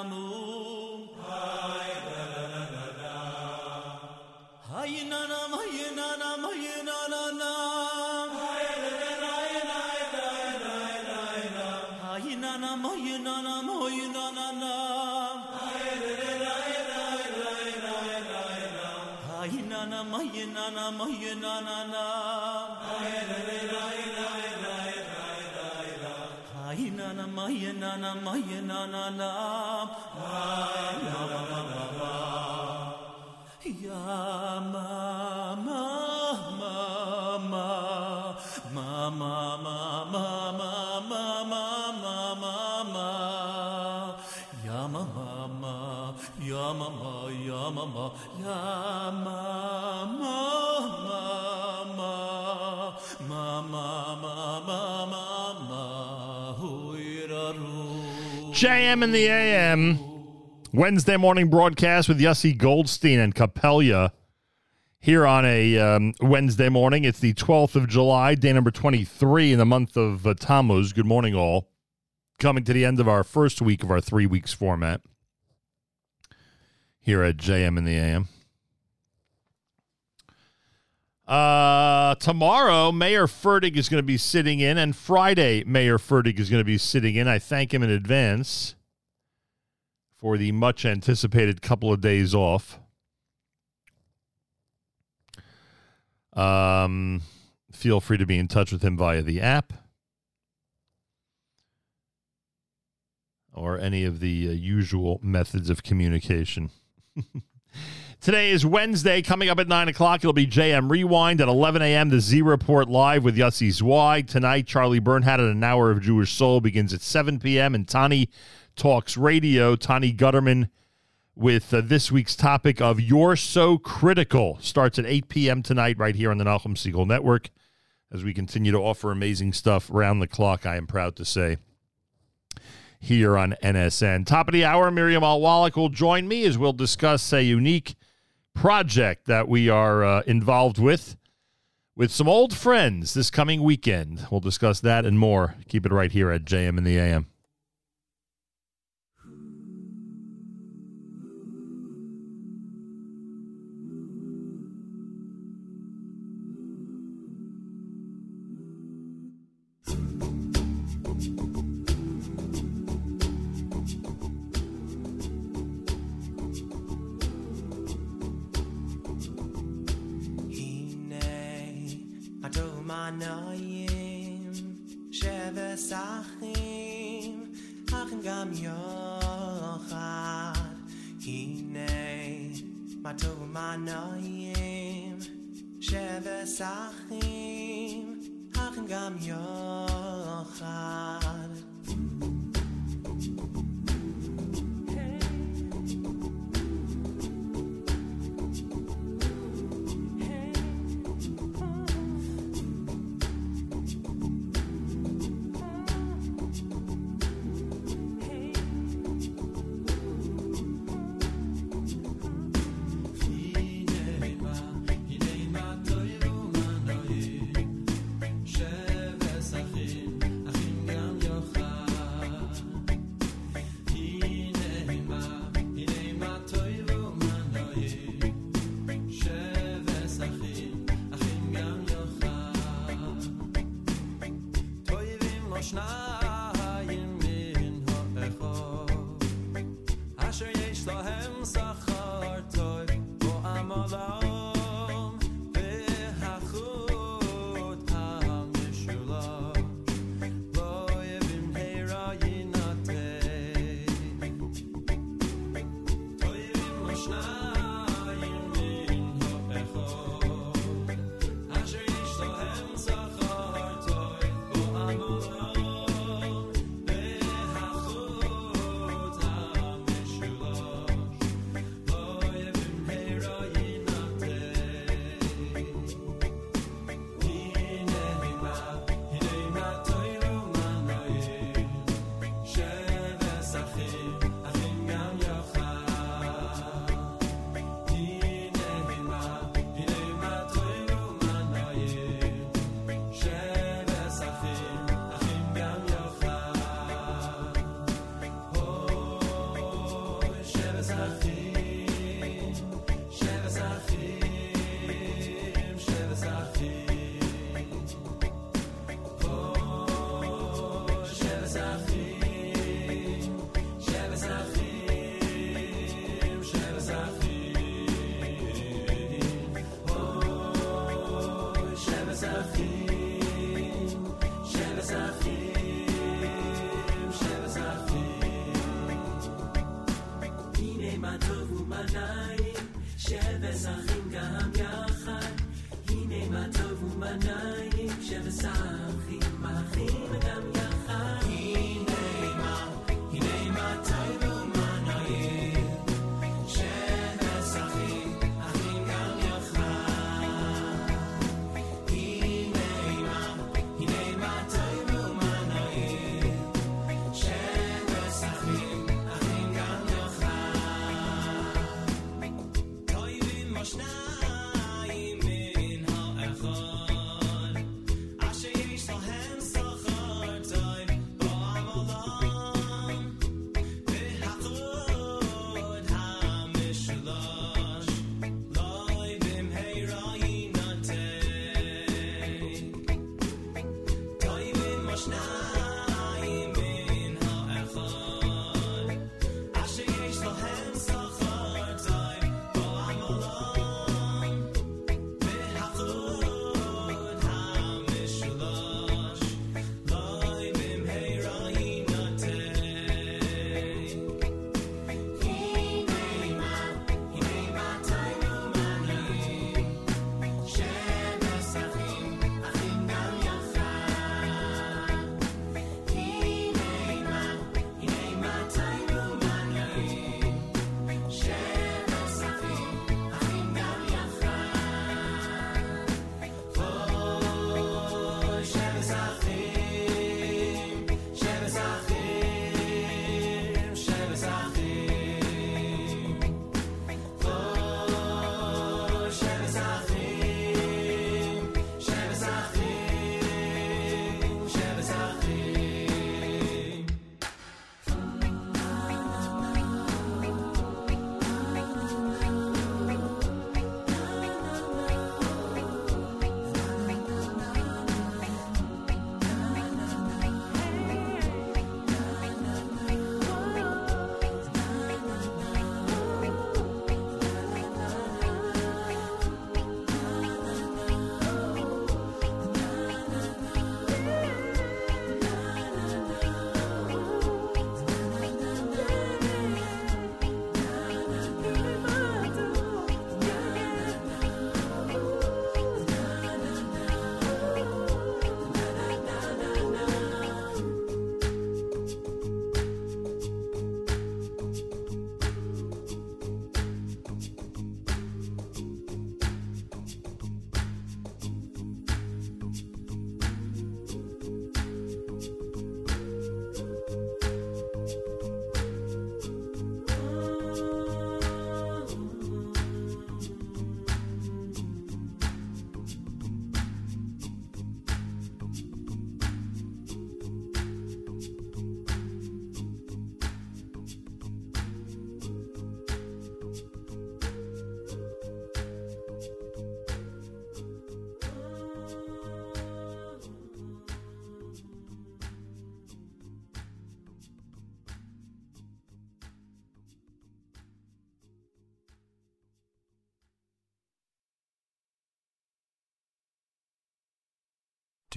namu na na maya na na na la la la la la ya mama mama mama mama mama mama mama ya mama ya mama ya mama ya mama JM in the AM. Wednesday morning broadcast with Yossi Goldstein and Capelia here on a um, Wednesday morning. It's the 12th of July, day number 23 in the month of uh, Tammuz. Good morning, all. Coming to the end of our first week of our three weeks format here at JM in the AM. Uh, tomorrow, Meir Fertig is going to be sitting in, and Friday, Meir Fertig is going to be sitting in. I thank him in advance for the much anticipated couple of days off. Um, feel free to be in touch with him via the app or any of the uh, usual methods of communication. <laughs> Today is Wednesday. Coming up at 9 o'clock, it'll be JM Rewind. At 11 a.m., the Z Report Live with Yossi Zweig. Tonight, Charlie Bernhardt at an hour of Jewish Soul begins at 7 p.m. And Tani Talks Radio. Tani Gutterman with uh, this week's topic of You're So Critical. Starts at 8 p.m. tonight, right here on the Nachum Segal Network. As we continue to offer amazing stuff round the clock, I am proud to say here on NSN. Top of the hour, Miriam L. Wallach will join me as we'll discuss a unique project that we are uh, involved with with some old friends this coming weekend. We'll discuss that and more. Keep it right here at JM in the AM.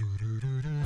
מי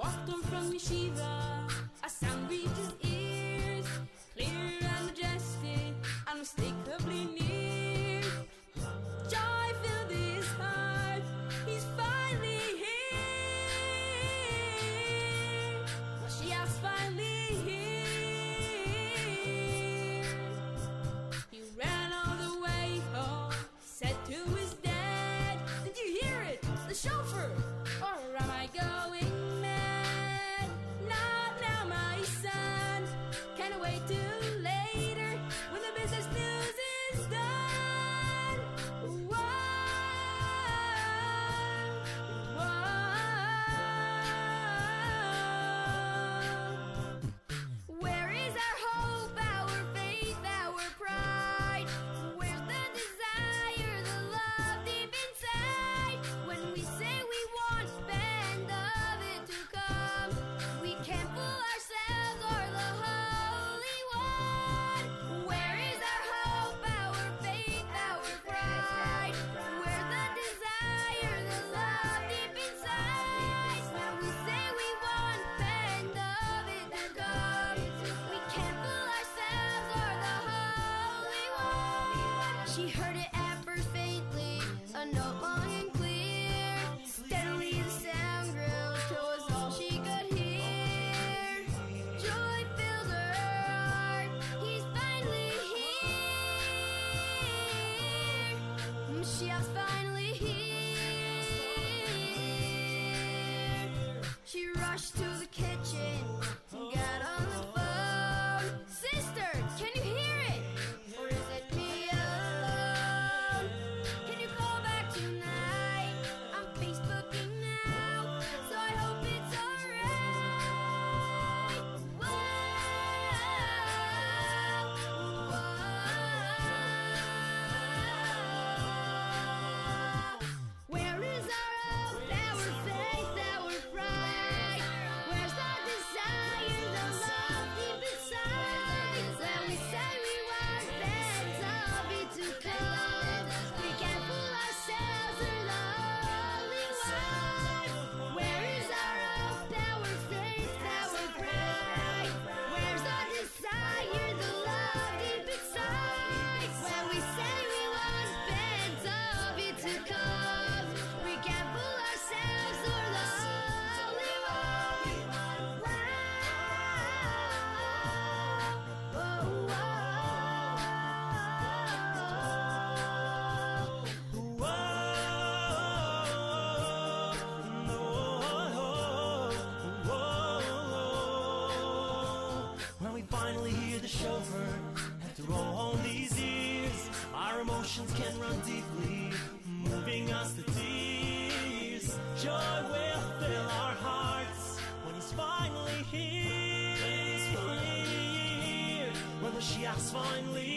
walked on from yeshiva, She heard it. Emotions can run deeply, moving us to tears. Joy will fill our hearts when he's finally here. When the finally here.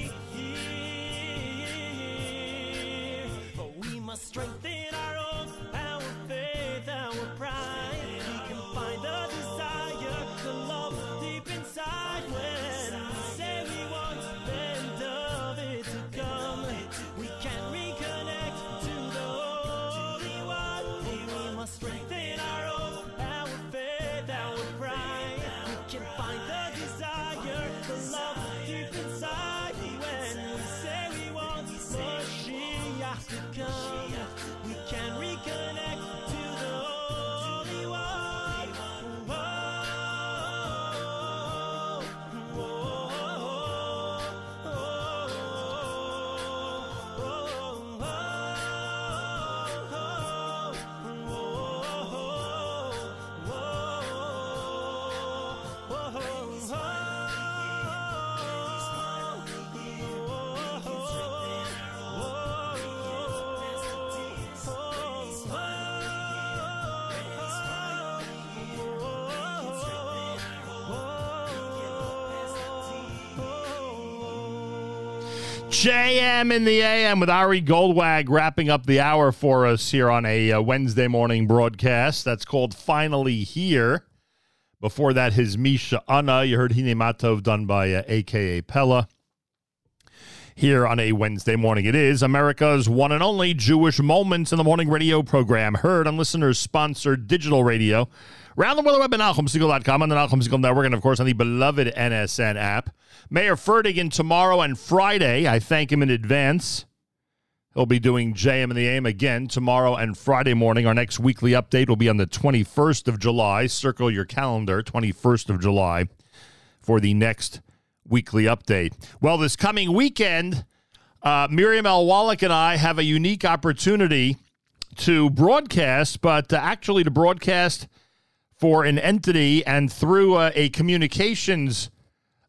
JM in the AM with Ari Goldwag wrapping up the hour for us here on a uh, Wednesday morning broadcast. That's called Finally Here. Before that, his Misha Anna. You heard Hine Matov done by uh, AKA Pella. Here on a Wednesday morning, it is America's one and only Jewish Moments in the Morning radio program, heard on listeners sponsored digital radio. Around the world web at on the Segal Network, and of course on the beloved NSN app. Meir Fertig in tomorrow and Friday. I thank him in advance. He'll be doing JM in the AM again tomorrow and Friday morning. Our next weekly update will be on the 21st of July. Circle your calendar, 21st of July, for the next weekly update. Well, this coming weekend, uh, Miriam L. Wallach and I have a unique opportunity to broadcast, but uh, actually to broadcast for an entity and through a communications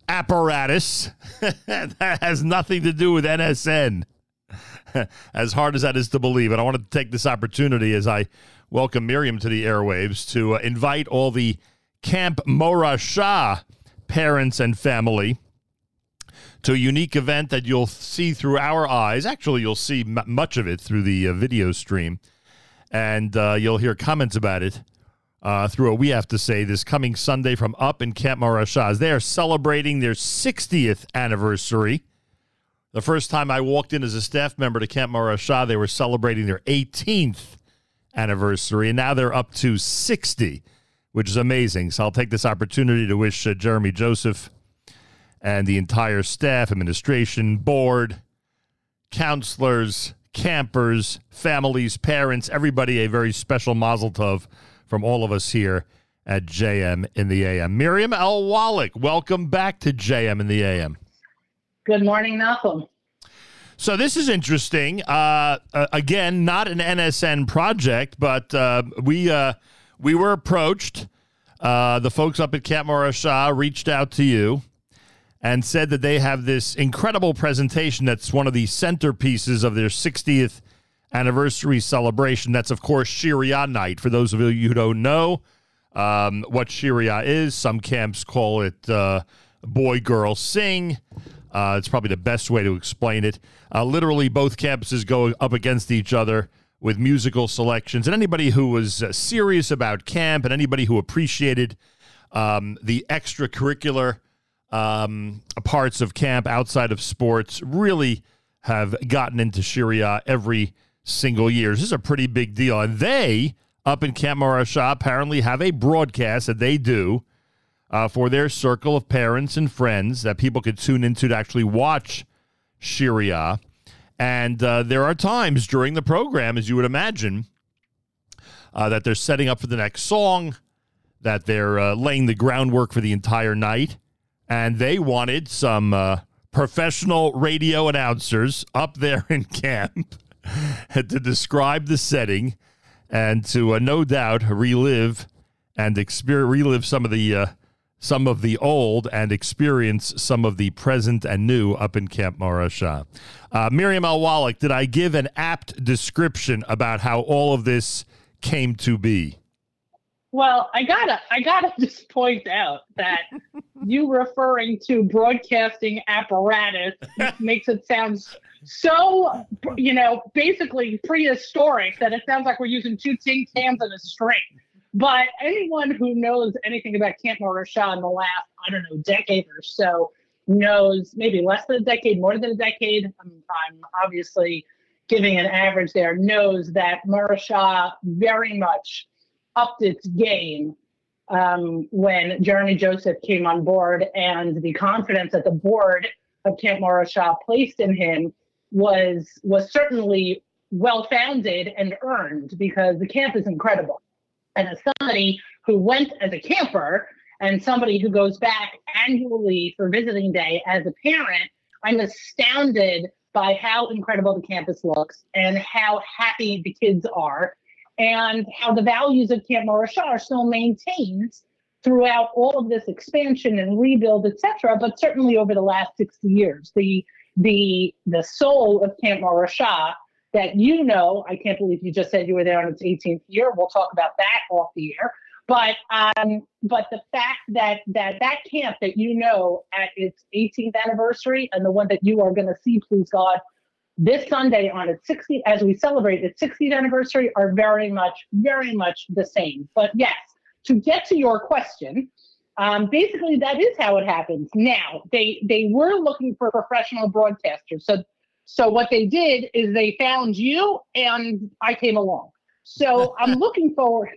apparatus <laughs> that has nothing to do with NSN. <laughs> as hard as that is to believe, and I want to take this opportunity as I welcome Miriam to the airwaves to uh, invite all the Camp Morasha parents and family to a unique event that you'll see through our eyes. Actually, you'll see m- much of it through the uh, video stream, and uh, you'll hear comments about it uh, through what we have to say this coming Sunday from Up in Camp Marashaz. They are celebrating their 60th anniversary. The first time I walked in as a staff member to Camp Morasha, they were celebrating their 18th anniversary, and now they're up to 60, which is amazing. So I'll take this opportunity to wish uh, Jeremy Joseph and the entire staff, administration, board, counselors, campers, families, parents, everybody a very special mazel tov from all of us here at JM in the AM. Miriam L. Wallach, welcome back to JM in the AM. Good morning, Nachum. So this is interesting. Uh, uh, again, not an NSN project, but uh, we uh, we were approached. Uh, the folks up at Camp Morasha reached out to you and said that they have this incredible presentation that's one of the centerpieces of their 60th anniversary celebration. That's, of course, Shiria Night. For those of you who don't know um, what Shiria is, some camps call it uh, Boy Girl Sing. Uh, it's probably the best way to explain it. Uh, literally, both campuses go up against each other with musical selections. And anybody who was uh, serious about camp and anybody who appreciated um, the extracurricular um, parts of camp outside of sports really have gotten into Sharia every single years. This is a pretty big deal. And they, up in Camp Morasha, apparently have a broadcast that they do uh, for their circle of parents and friends that people could tune into to actually watch Sharia. And uh, there are times during the program, as you would imagine, uh, that they're setting up for the next song, that they're uh, laying the groundwork for the entire night. And they wanted some uh, professional radio announcers up there <laughs> in camp <laughs> to describe the setting and to uh, no doubt relive and experience, relive some of the uh, some of the old and experience some of the present and new up in Camp Morasha. Uh, Miriam L. Wallach, did I give an apt description about how all of this came to be? Well, I gotta, I gotta <laughs> just point out that you referring to broadcasting apparatus <laughs> makes it sound so, you know, basically prehistoric that it sounds like we're using two tin cans and a string. But anyone who knows anything about Camp Morasha in the last, I don't know, decade or so knows maybe less than a decade, more than a decade. I'm, I'm obviously giving an average there, knows that Morasha very much upped its game um, when Jeremy Joseph came on board, and the confidence that the board of Camp Morasha placed in him was was certainly well founded and earned because the camp is incredible. And as somebody who went as a camper and somebody who goes back annually for visiting day as a parent, I'm astounded by how incredible the campus looks and how happy the kids are and how the values of Camp Morasha are still maintained throughout all of this expansion and rebuild, et cetera, but certainly over the last 60 years. The the the soul of Camp Morasha that you know, I can't believe you just said you were there on its 18th year. We'll talk about that off the air. But um, but the fact that that that camp that you know at its 18th anniversary and the one that you are going to see, please God, this Sunday on its 60th, as we celebrate its 60th anniversary, are very much very much the same. But yes, to get to your question, um, basically that is how it happens. Now they they were looking for professional broadcasters, so so what they did is they found you and I came along. So <laughs> I'm looking forward.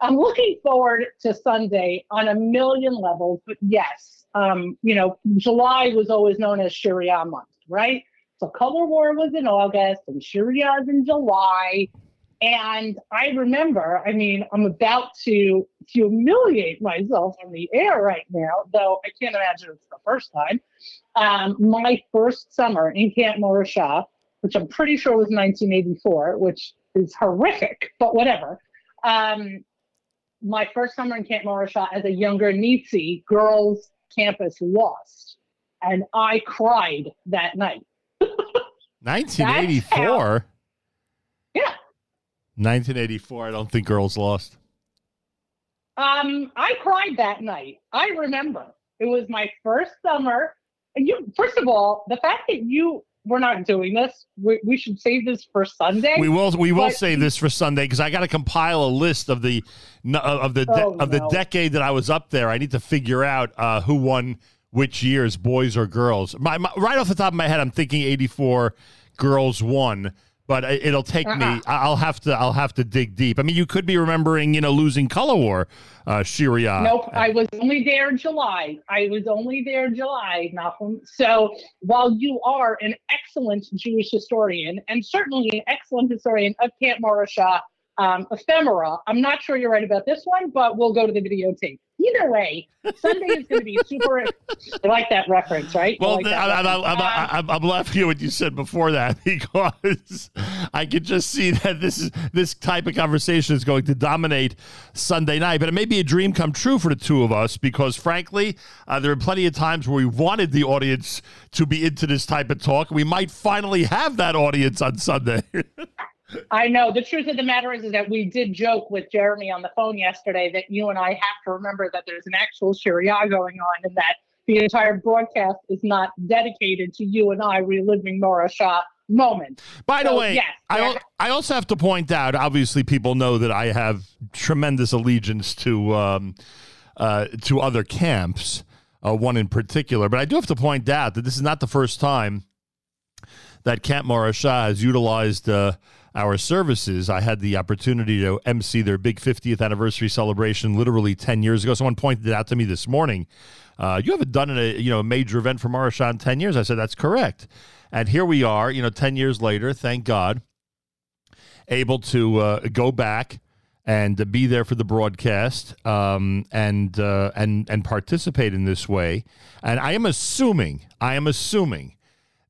I'm looking forward to Sunday on a million levels. But yes, um, you know, July was always known as Sharia month, right? So Color War was in August and Sharia's in July. And I remember, I mean, I'm about to humiliate myself on the air right now, though I can't imagine it's the first time. Um, my first summer in Camp Morasha, which I'm pretty sure was 1984, which is horrific, but whatever. Um, my first summer in Camp Morasha as a younger Nitsi, girls campus lost. And I cried that night. <laughs> 1984? Yeah. 1984. I don't think girls lost. Um, I cried that night. I remember. It was my first summer. And you, first of all, the fact that you were not doing this, we, we should save this for Sunday. We will we will But- save this for Sunday because I got to compile a list of the of the Oh, of the no. decade that I was up there. I need to figure out uh, who won which years, boys or girls. My, my, right off the top of my head, I'm thinking '84 girls won, but it- it'll take me. Uh-uh. I- I'll have to I'll have to dig deep. I mean, you could be remembering you know losing color war, uh, Sharia. Nope, I was only there in July. I was only there in July, Nachum. So while you are an excellent Jewish historian and certainly an excellent historian of Camp Morasha um, ephemera, I'm not sure you're right about this one, but we'll go to the videotape. Either way, Sunday is going to be super. I like that reference, right? Well, like I, I, reference. I, I, I'm, I'm laughing at what you said before that <laughs> because I could just see that this is this type of conversation is going to dominate Sunday night. But it may be a dream come true for the two of us because, frankly, uh, there are plenty of times where we wanted the audience to be into this type of talk. We might finally have that audience on Sunday. <laughs> I know. The truth of the matter is, is that we did joke with Jeremy on the phone yesterday that you and I have to remember that there's an actual Sharia going on and that the entire broadcast is not dedicated to you and I reliving Morasha moments. By the So, way, yes, I, I also have to point out. Obviously, people know that I have tremendous allegiance to um, uh, to other camps, uh, one in particular. But I do have to point out that this is not the first time that Camp Morasha has utilized uh, our services. I had the opportunity to MC their big 50th anniversary celebration literally 10 years ago. Someone pointed it out to me this morning. Uh, you haven't done a you know a major event for Morasha in 10 years. I said that's correct, and here we are. You know, 10 years later, thank God, able to uh, go back and be there for the broadcast um, and uh, and and participate in this way. And I am assuming, I am assuming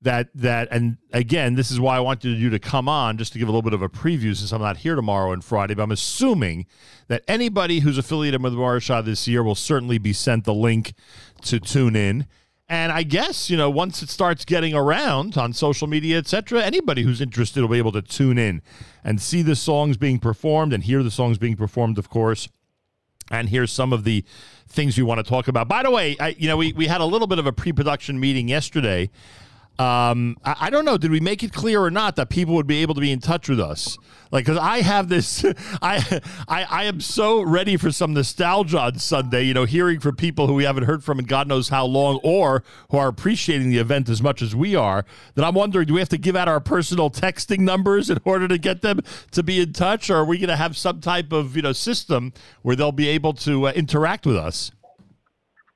that that and again this is why I wanted you to come on just to give a little bit of a preview since I'm not here tomorrow and Friday but I'm assuming that anybody who's affiliated with Morasha this year will certainly be sent the link to tune in and I guess you know once it starts getting around on social media etc anybody who's interested will be able to tune in and see the songs being performed and hear the songs being performed of course and here's some of the things we want to talk about. By the way, I, you know, we, we had a little bit of a pre-production meeting yesterday. Um, I, I don't know. Did we make it clear or not that people would be able to be in touch with us? Like, because I have this, <laughs> I, I I am so ready for some nostalgia on Sunday. You know, hearing from people who we haven't heard from in God knows how long, or who are appreciating the event as much as we are. That I'm wondering, do we have to give out our personal texting numbers in order to get them to be in touch, or are we going to have some type of you know system where they'll be able to uh, interact with us?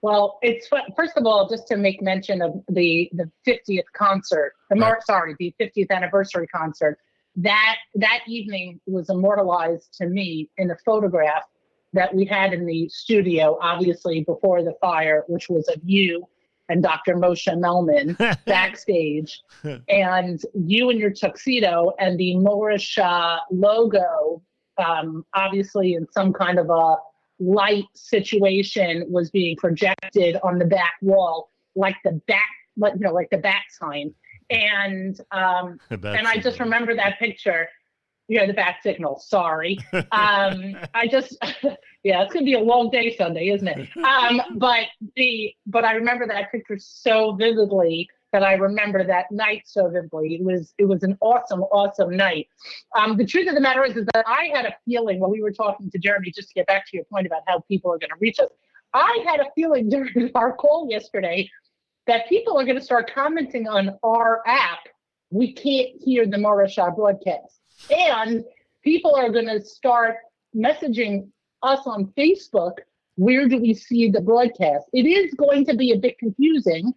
Well, it's first of all just to make mention of the the 50th concert, the Mar- sorry, the 50th anniversary concert. That that evening was immortalized to me in a photograph that we had in the studio, obviously before the fire, which was of you and Dr. Moshe Melman <laughs> backstage, <laughs> and you in your tuxedo and the Moorish uh, logo, um, obviously in some kind of a light situation was being projected on the back wall, like the back, like you know, like the back sign. And um, <laughs> and I just remember that picture. You know, the back signal. Sorry. <laughs> Um, I just, <laughs> yeah, it's gonna be a long day Sunday, isn't it? Um, but the, but I remember that picture so vividly that I remember that night so vividly. It was, it was an awesome, awesome night. Um, the truth of the matter is, is that I had a feeling when we were talking to Jeremy, just to get back to your point about how people are going to reach us. I had a feeling <laughs> during our call yesterday that people are going to start commenting on our app. We can't hear the Morasha broadcast. And people are going to start messaging us on Facebook. Where do we see the broadcast? It is going to be a bit confusing,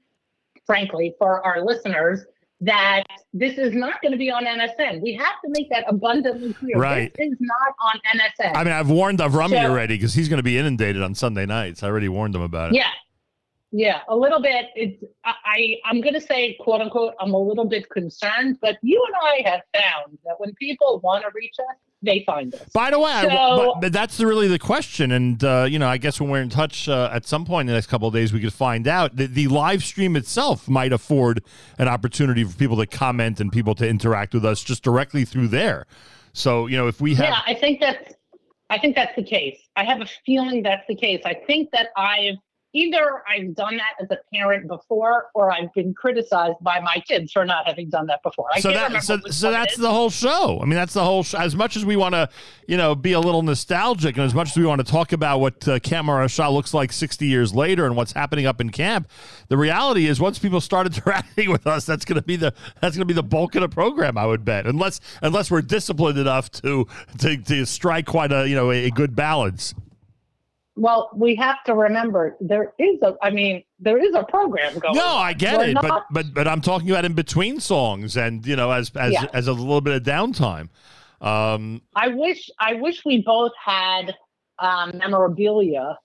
frankly, for our listeners that this is not going to be on NSN. We have to make that abundantly clear. Right. This is not on NSN. I mean, I've warned Avrami So- already because he's going to be inundated on Sunday nights. I already warned him about it. Yeah. Yeah, a little bit. It's I, I'm gonna say quote unquote I'm a little bit concerned, but you and I have found that when people want to reach us, they find us. By the way, So- but that's really the question, and uh, you know, I guess when we're in touch uh, at some point in the next couple of days, we could find out. The, the live stream itself might afford an opportunity for people to comment and people to interact with us just directly through there. So you know, if we have, yeah, I think that's I think that's the case. I have a feeling that's the case. I think that I've either I've done that as a parent before, or I've been criticized by my kids for not having done that before. I so that so, so that's the whole show. I mean, that's the whole. Sh- as much as we want to, you know, be a little nostalgic, and as much as we want to talk about what uh, Camp Morasha looks like sixty years later and what's happening up in camp, the reality is once people start <laughs> interacting with us, that's going to be the that's going to be the bulk of the program. I would bet, unless unless we're disciplined enough to to, to strike quite a you know a, a good balance. Well, we have to remember there is a. I mean, there is a program going. No. I get We're it, but not- but but I'm talking about in between songs and you know as as Yeah. as a little bit of downtime. Um, I wish I wish we both had um, memorabilia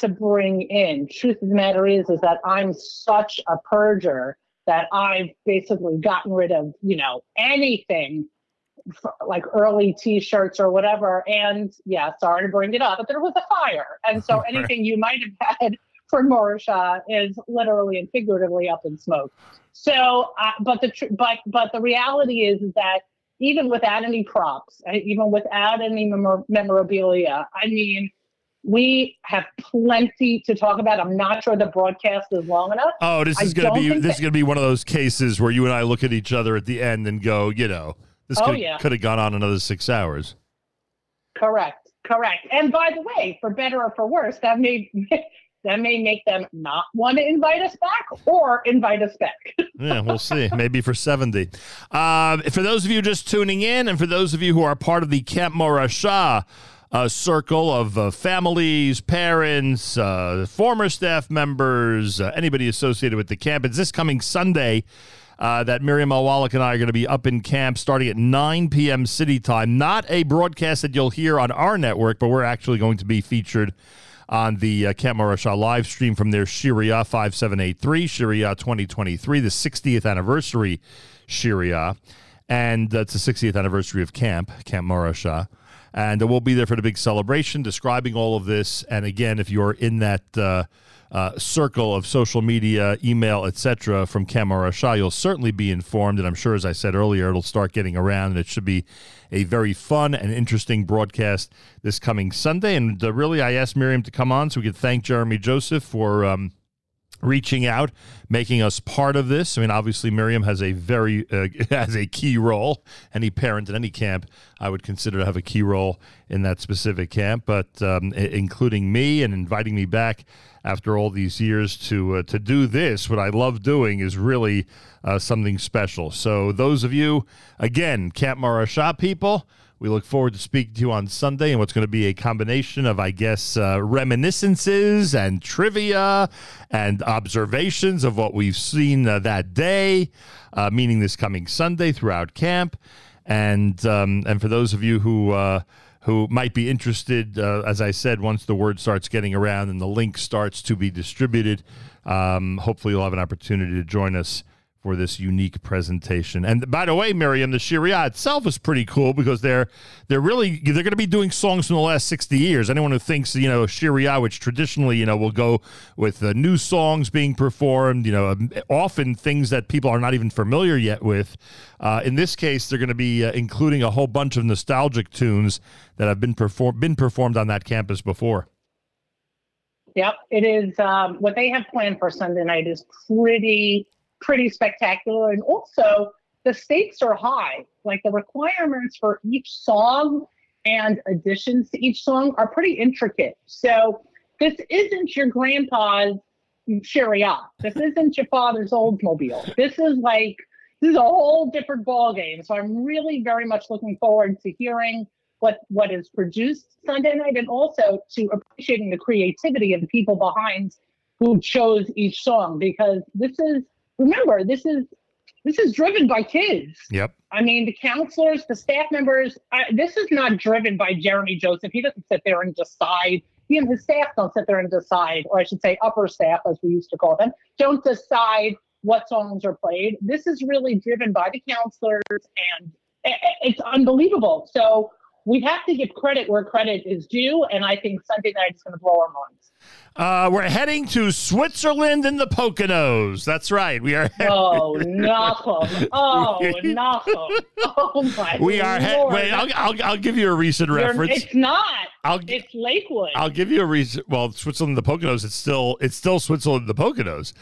to bring in. Truth of the matter is, is that I'm such a purger that I've basically gotten rid of, you know, anything like early T-shirts or whatever. And yeah, sorry to bring it up, but there was a fire, and so <laughs> anything you might have had for Morasha is literally and figuratively up in smoke. So, uh, but the tr- but but the reality is, that even without any props, uh, even without any memor- memorabilia, I mean, we have plenty to talk about. I'm not sure the broadcast is long enough. Oh, this is going to be this is going to be one of those cases where you and I look at each other at the end and go, you know, this Oh, could yeah. could have gone on another six hours. Correct, correct. And by the way, for better or for worse, that may <laughs> that may make them not want to invite us back or invite us back. <laughs> Yeah, we'll see. Maybe for seventy. Uh, for those of you just tuning in, and for those of you who are part of the Camp Morasha uh, circle of uh, families, parents, uh, former staff members, uh, anybody associated with the camp, it's this coming Sunday. Uh, that Miriam L. Wallach and I are going to be up in camp starting at 9 p.m. city time. Not a broadcast that you'll hear on our network, but we're actually going to be featured on the uh, Camp Morasha live stream from their Shiria 5783, Sharia 2023, the 60th anniversary Sharia. And uh, the 60th anniversary of Camp, Camp Morasha. And uh, we'll be there for the big celebration, describing all of this. And again, if you're in that uh, circle of social media, email, etc., from Camp Morasha, you'll certainly be informed. And I'm sure, as I said earlier, it'll start getting around, and it should be a very fun and interesting broadcast this coming Sunday. And uh, really, I asked Miriam to come on so we could thank Jeremy Joseph for. Um, reaching out, making us part of this. I mean, obviously, Miriam has a very uh, <laughs> has a key role. Any parent in any camp, I would consider to have a key role in that specific camp. But um, including me and inviting me back after all these years to uh, to do this, what I love doing is really uh, something special. So those of you, again, Camp Morasha people. We look forward to speaking to you on Sunday and what's going to be a combination of, I guess, uh, reminiscences and trivia and observations of what we've seen uh, that day, uh, meaning this coming Sunday throughout camp. And um, and for those of you who uh, who might be interested, uh, as I said, once the word starts getting around and the link starts to be distributed, um, hopefully you'll have an opportunity to join us for this unique presentation. And by the way, Miriam, the Sharia itself is pretty cool because they're they're really they're going to be doing songs from the last sixty years. Anyone who thinks you know Sharia, which traditionally you know will go with uh, new songs being performed, you know, um, often things that people are not even familiar yet with. Uh, in this case, they're going to be uh, including a whole bunch of nostalgic tunes that have been performed been performed on that campus before. Yep, it is. Um, what they have planned for Sunday night is pretty, pretty spectacular, and also the stakes are high. Like the requirements for each song and additions to each song are pretty intricate. So this isn't your grandpa's Sharia. Ah. This isn't your father's Oldsmobile. This is like this is a whole different ball game. So I'm really very much looking forward to hearing what what is produced Sunday night and also to appreciating the creativity of the people behind who chose each song because this is remember this is this is driven by kids. Yep. I mean, the counselors, the staff members, I, this is not driven by Jeremy Joseph. He doesn't sit there and decide. He and his staff don't sit there and decide, or I should say, upper staff, as we used to call them, don't decide what songs are played. This is really driven by the counselors, and it's unbelievable. So we have to give credit where credit is due, and I think Sunday night is going to blow our minds. Uh, we're heading to Switzerland in the Poconos. That's right. We are. <laughs> Oh, Nachum. Oh, <laughs> Nachum. Oh, my We are. He- wait, I'll, I'll, I'll give you a recent You're- reference. It's not. I'll- it's Lakewood. I'll give you a reason. Well, Switzerland and the Poconos. It's still it's still Switzerland and the Poconos,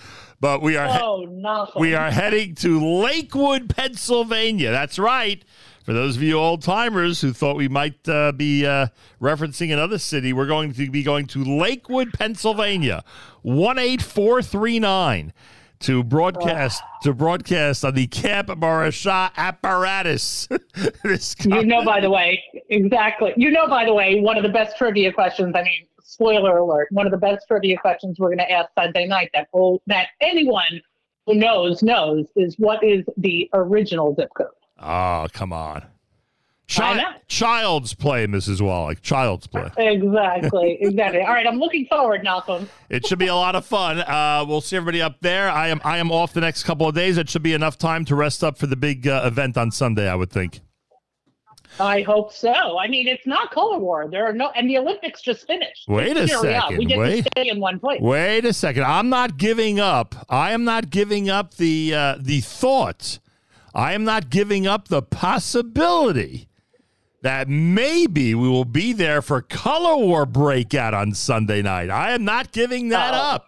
but we are he- oh, Nachum. we are heading to Lakewood, Pennsylvania. That's right. For those of you old timers who thought we might uh, be uh, referencing another city, we're going to be going to Lakewood, Pennsylvania, one eight four three nine. To broadcast to broadcast on the Camp Morasha apparatus. <laughs> You know, by the way, exactly. You know, by the way, one of the best trivia questions. I mean, spoiler alert. One of the best trivia questions we're going to ask Sunday night that that anyone who knows knows is what is the original zip code. Oh, come on. Chi- child's play, Mrs. Wallach. Child's play. Exactly, <laughs> exactly. All right, I'm looking forward, Nachum. It should be a lot of fun. Uh, we'll see everybody up there. I am I am off the next couple of days. It should be enough time to rest up for the big uh, event on Sunday. I would think. I hope so. I mean, it's not color war. There are no, and the Olympics just finished. Wait a Syria. second, We get wait. to stay in one place. Wait a second. I'm not giving up. I am not giving up the uh, the thought. I am not giving up the possibility that maybe we will be there for color war breakout on Sunday night. I am not giving that up.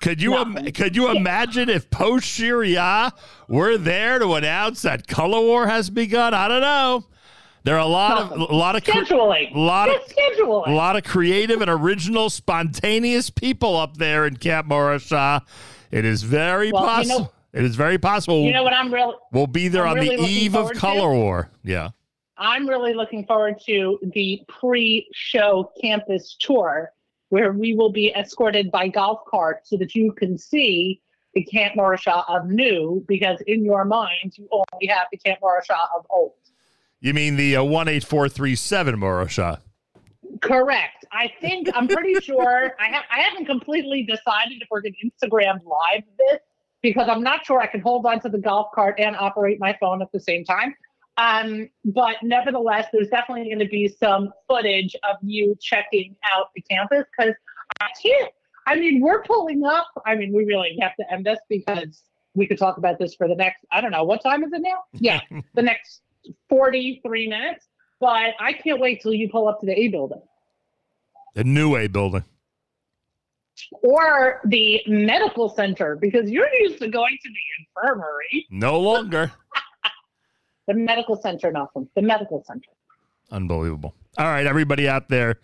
Could you im- could you imagine if post Sharia were there to announce that color war has begun? I don't know. There are a lot of a lot of Scheduling. a lot of scheduling. a lot of creative and original, spontaneous people up there in Camp Morasha. It is very Well, you possible. know- it is very possible. You know what I'm real. We'll be there I'm on really the eve of forward to? color war. Yeah. I'm really looking forward to the pre-show campus tour where we will be escorted by golf carts so that you can see the Camp Morasha of new because in your mind you only have the Camp Morasha of old. You mean the uh, one eight four three seven Morasha? Correct. I think I'm pretty <laughs> sure I have I haven't completely decided if we're going to Instagram live this because I'm not sure I can hold on to the golf cart and operate my phone at the same time. Um, but nevertheless, there's definitely going to be some footage of you checking out the campus because I can't. I mean, we're pulling up. I mean, we really have to end this because we could talk about this for the next. I don't know what time is it now. <laughs> Yeah, the next 43 minutes. But I can't wait till you pull up to the A building The new A building. Or the medical center because you're used to going to the infirmary. No longer. <laughs> The medical center, nothing. The medical center. Unbelievable. All right, everybody out there.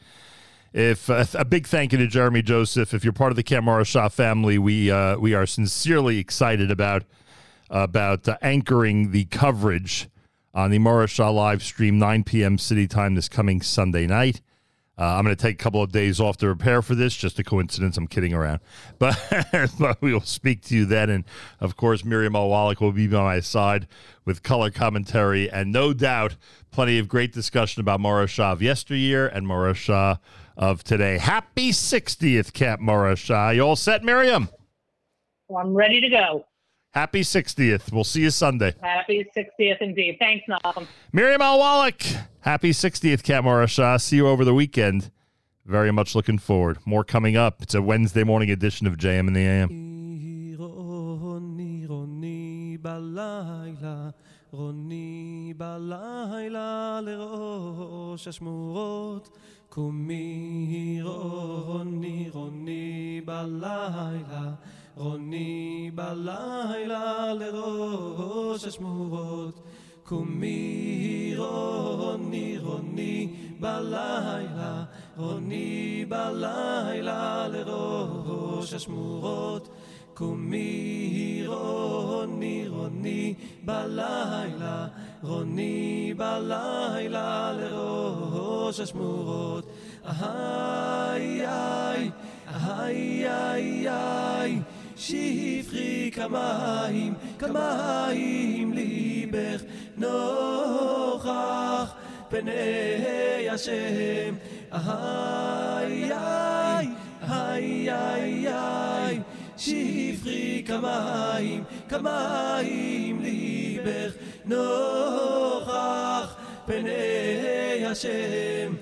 If uh, a big thank you to Jeremy Joseph. If you're part of the Camp Morasha family, we uh, we are sincerely excited about about uh, anchoring the coverage on the Morris live stream 9 p.m. City time this coming Sunday night. Uh, I'm going to take a couple of days off to prepare for this. Just a coincidence. I'm kidding around, <laughs> but, but we will speak to you then. And of course, Miriam L. Wallach will be by my side with color commentary and no doubt plenty of great discussion about Morasha of yesteryear and Morasha of today. Happy 60th, Cap Morasha. You all set, Miriam? Well, I'm ready to go. Happy 60th. We'll see you Sunday. Happy 60th indeed. Thanks, Nachum. Miriam L. Wallach, happy 60th, Kat Shah, See you over the weekend. Very much looking forward. More coming up. It's a Wednesday morning edition of JM in the AM. רוני בלילה לראש השמורות, קומי רוני רוני בלילה רוני בלילה לראש השמורות. קומי רוני, רוני בלילה, רוני בלילה לראש השמורות. קומי רוני רוני בלילה, רוני בלילה לראש השמורות. איי איי, איי איי איי, שפכי כמים, כמים ליבך נוכח פני השם. איי איי, איי איי איי, שפכי כמים, כמים ליבך נוכח פני השם.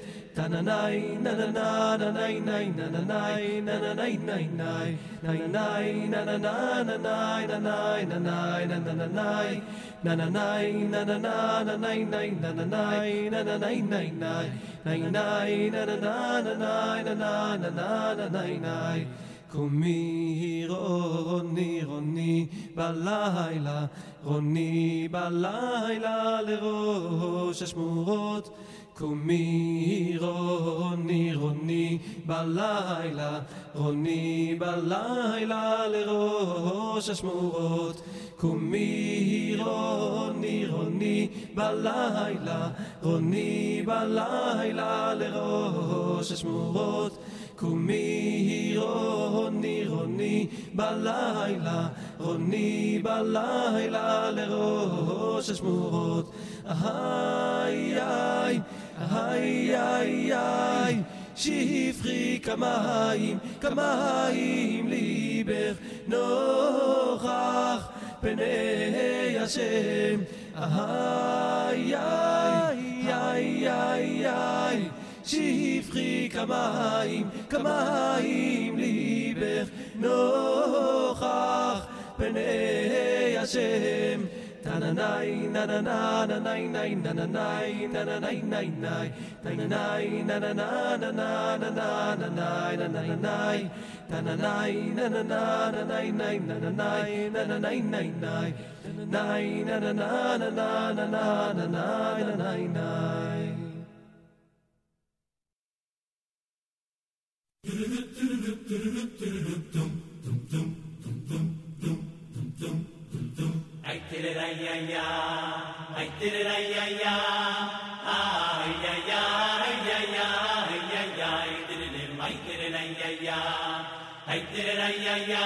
קומי רוני רוני בלילה, רוני בלילה לראש השמורות קומי רוני רוני בלילה, רוני בלילה לראש השמורות. קומי רוני רוני בלילה, רוני בלילה לראש השמורות. קומי רוני רוני בלילה, רוני בלילה לראש השמורות. איי איי, איי איי איי, שפכי כמים, כמים ליבך נוכח פני השם. איי איי, איי איי איי, שפכי כמים, כמים ליבך נוכח פני השם. Dum dum ஐத்திரையா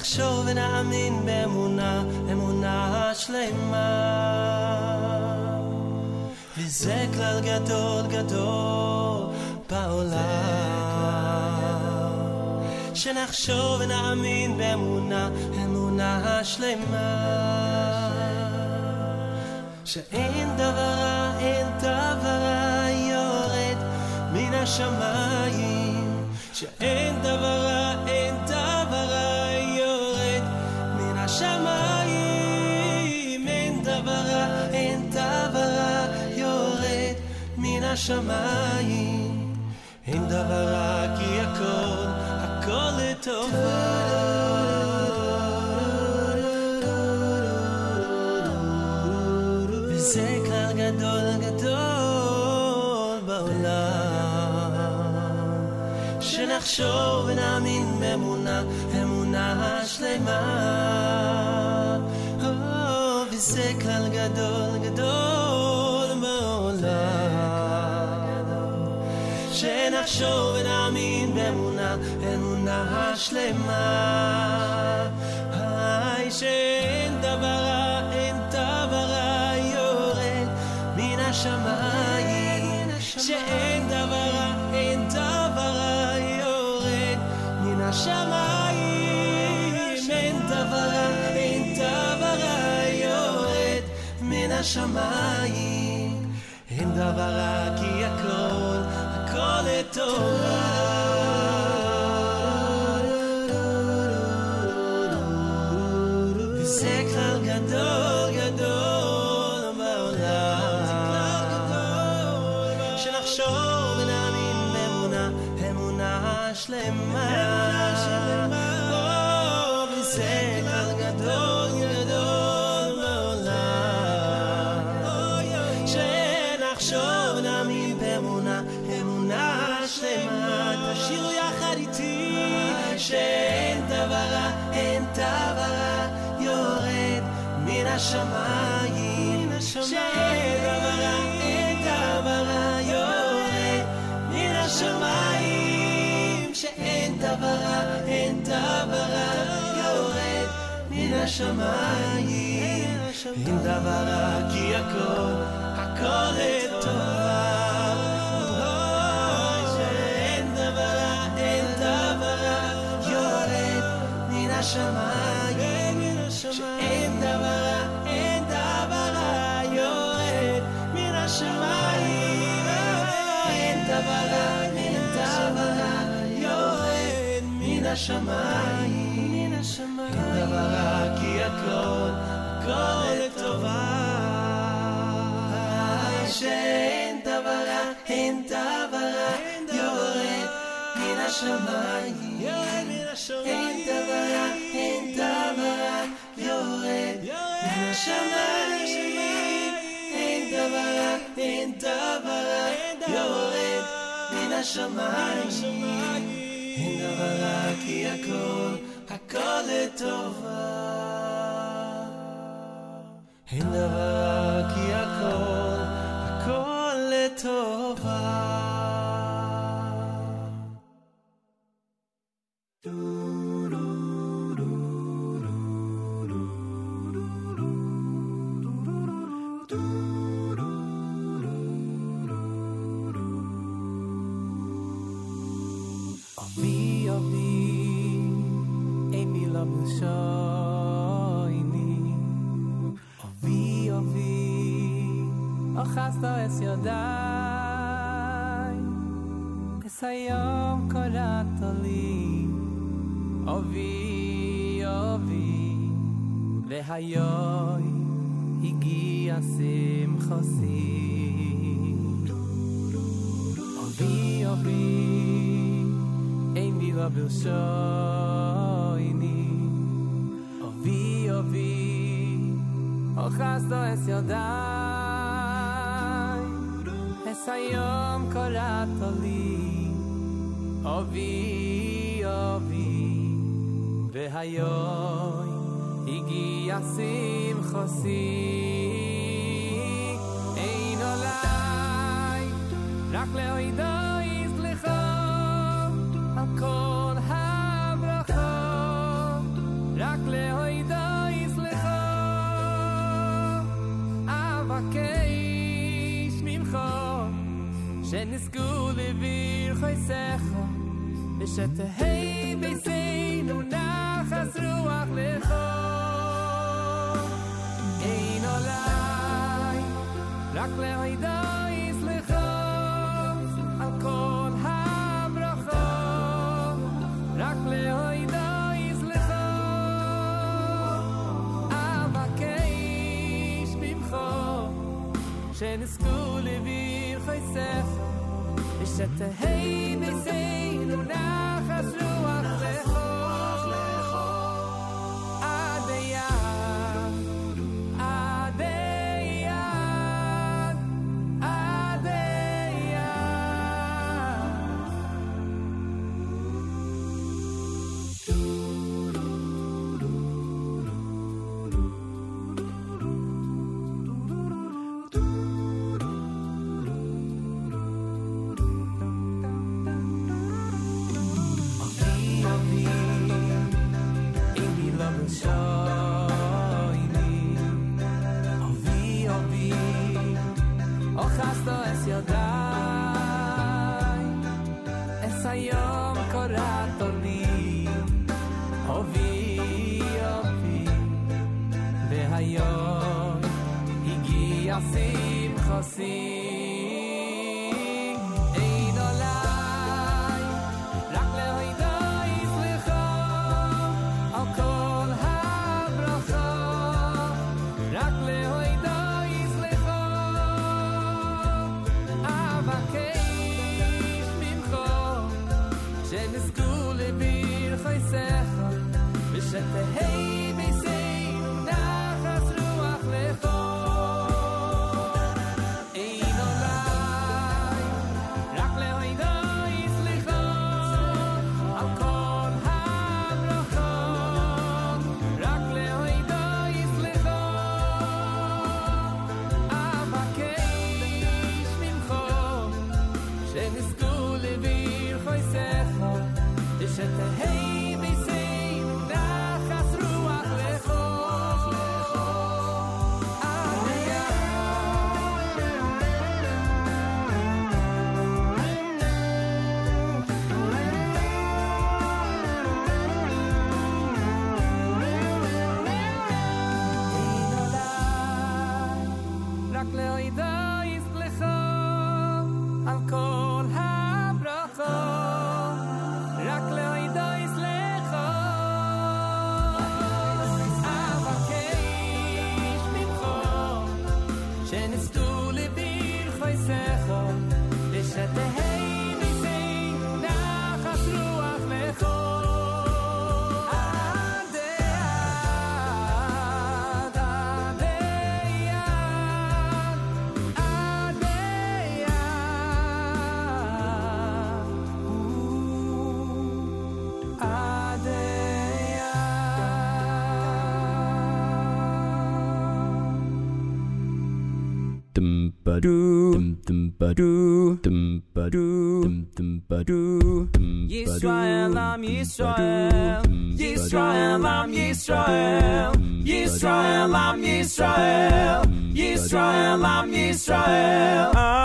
שנחשוב ונאמין באמונה, אמונה שלמה. וזה כלל גדול גדול בעולם. שנחשוב ונאמין באמונה, אמונה שלמה. שאין דבר רע, אין דבר רע יורד מן השמיים השמיים אין דבר רע כי הכל, הכל לטובה וזה כלל גדול גדול בעולם שנחשוב ונאמין באמונה, אמונה שלמה או, וזה כלל גדול גדול שנחשוב ונאמין באמונה, אמונה שלמה היי שאין דבר רע, אין דבר רע יורד מן השמיים שאין דבר רע, אין דבר רע יורד מן השמיים אין דבר רע, אין דבר רע יורד מן השמיים שלמה או, וזה כלל גדול גדול בעולם שנחשוב ונאמין באמונה, אמונה שלמה תשאירו יחד איתי שאין דבר רע, אין דבר רע יורד מן השמיים השמיים אין דבר רע כי הכל, הכל לטובה שאין דבר רע, אין דבר רע יורד מן השמיים שאין דבר רע, אין דבר רע יורד מן השמיים אין דבר רע, אין דבר רע יורד מן השמיים הכל, הכל לטובה שאין דבר רע, אין דבר רע יורד מן השמיים אין דבר רע, אין דבר רע יורד מן השמיים אין דבר רע, אין דבר רע יורד מן השמיים אוחזת את ידיי אז היום קראת לי אבי אבי והיום הגיע שמחוסי אבי אבי אין לי לבושויני אבי אבי אוחזת את ידיי אז היום קראת לי אבי אבי והיום הגיע שמחוסי שתהי ביתנו נחס רוח לכל. אין עליי, רק לעידו יסלחו על כל הברכות, רק לעידו שנזכו לביר חייסף, ושתהי dum dum dum dum dum Yisrael, Am Yisrael, Yisrael, Am Yisrael, Yisrael, Am Yisrael, Yisrael, Am Yisrael.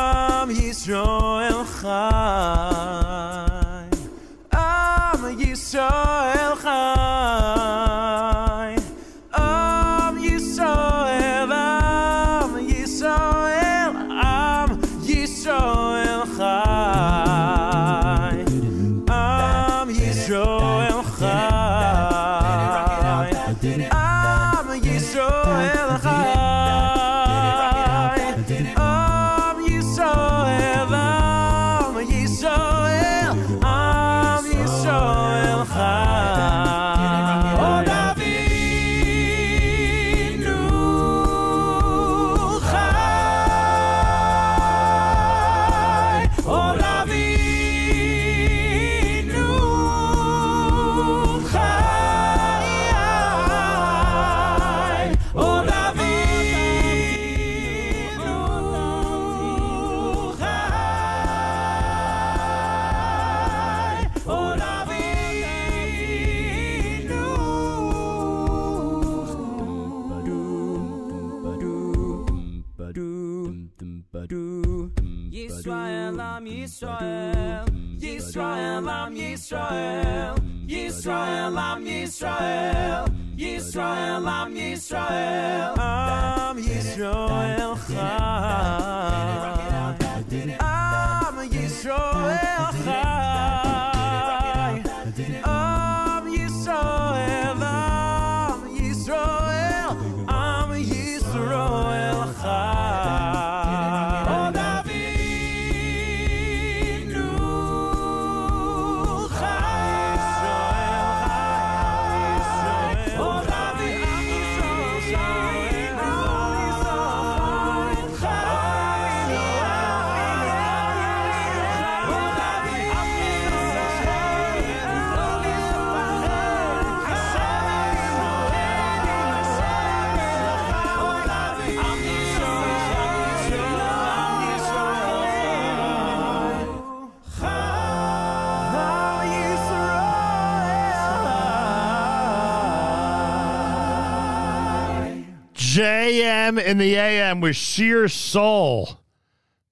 JM in the AM with Shir Soul.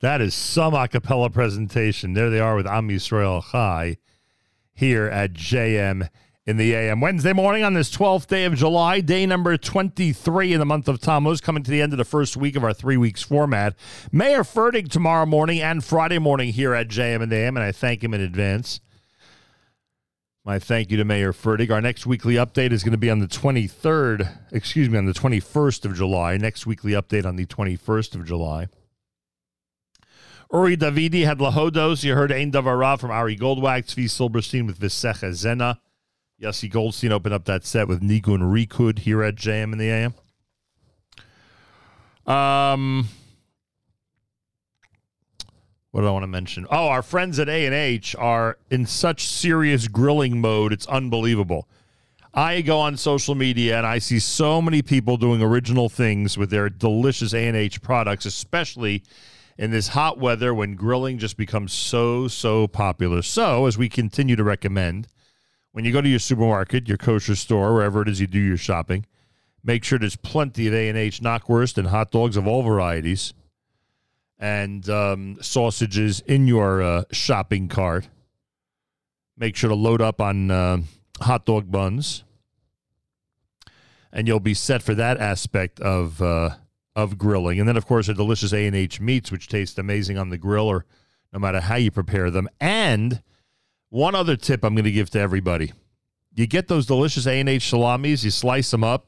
That is some a cappella presentation. There they are with Am Yisrael Chai here at JM in the AM. Wednesday morning on this 12th day of July, day number 23 in the month of Tammuz, coming to the end of the first week of our three weeks format. Meir Fertig tomorrow morning and Friday morning here at JM in the AM, and I thank him in advance. My thank you to Meir Fertig. Our next weekly update is going to be on the 23rd, excuse me, on the 21st of July. Next weekly update on the 21st of July. Uri Davidi had Lahodos. You heard Ein Davara from Ari Goldwag, Tzvi Silberstein with Visecha Zena. Yossi Goldstein opened up that set with Nigun Rikud here at JM in the AM. Um, what do I want to mention? Oh, our friends at A and H are in such serious grilling mode. It's unbelievable. I go on social media and I see so many people doing original things with their delicious A and H products, especially in this hot weather when grilling just becomes so so popular. So, as we continue to recommend, when you go to your supermarket, your kosher store, wherever it is you do your shopping, make sure there's plenty of A and H knockwurst and hot dogs of all varieties and um, sausages in your uh, shopping cart. Make sure to load up on uh, hot dog buns, and you'll be set for that aspect of uh, of grilling. And then, of course, a delicious A and H meats, which taste amazing on the grill, or no matter how you prepare them. And one other tip I'm going to give to everybody: you get those delicious A and H salamis, you slice them up.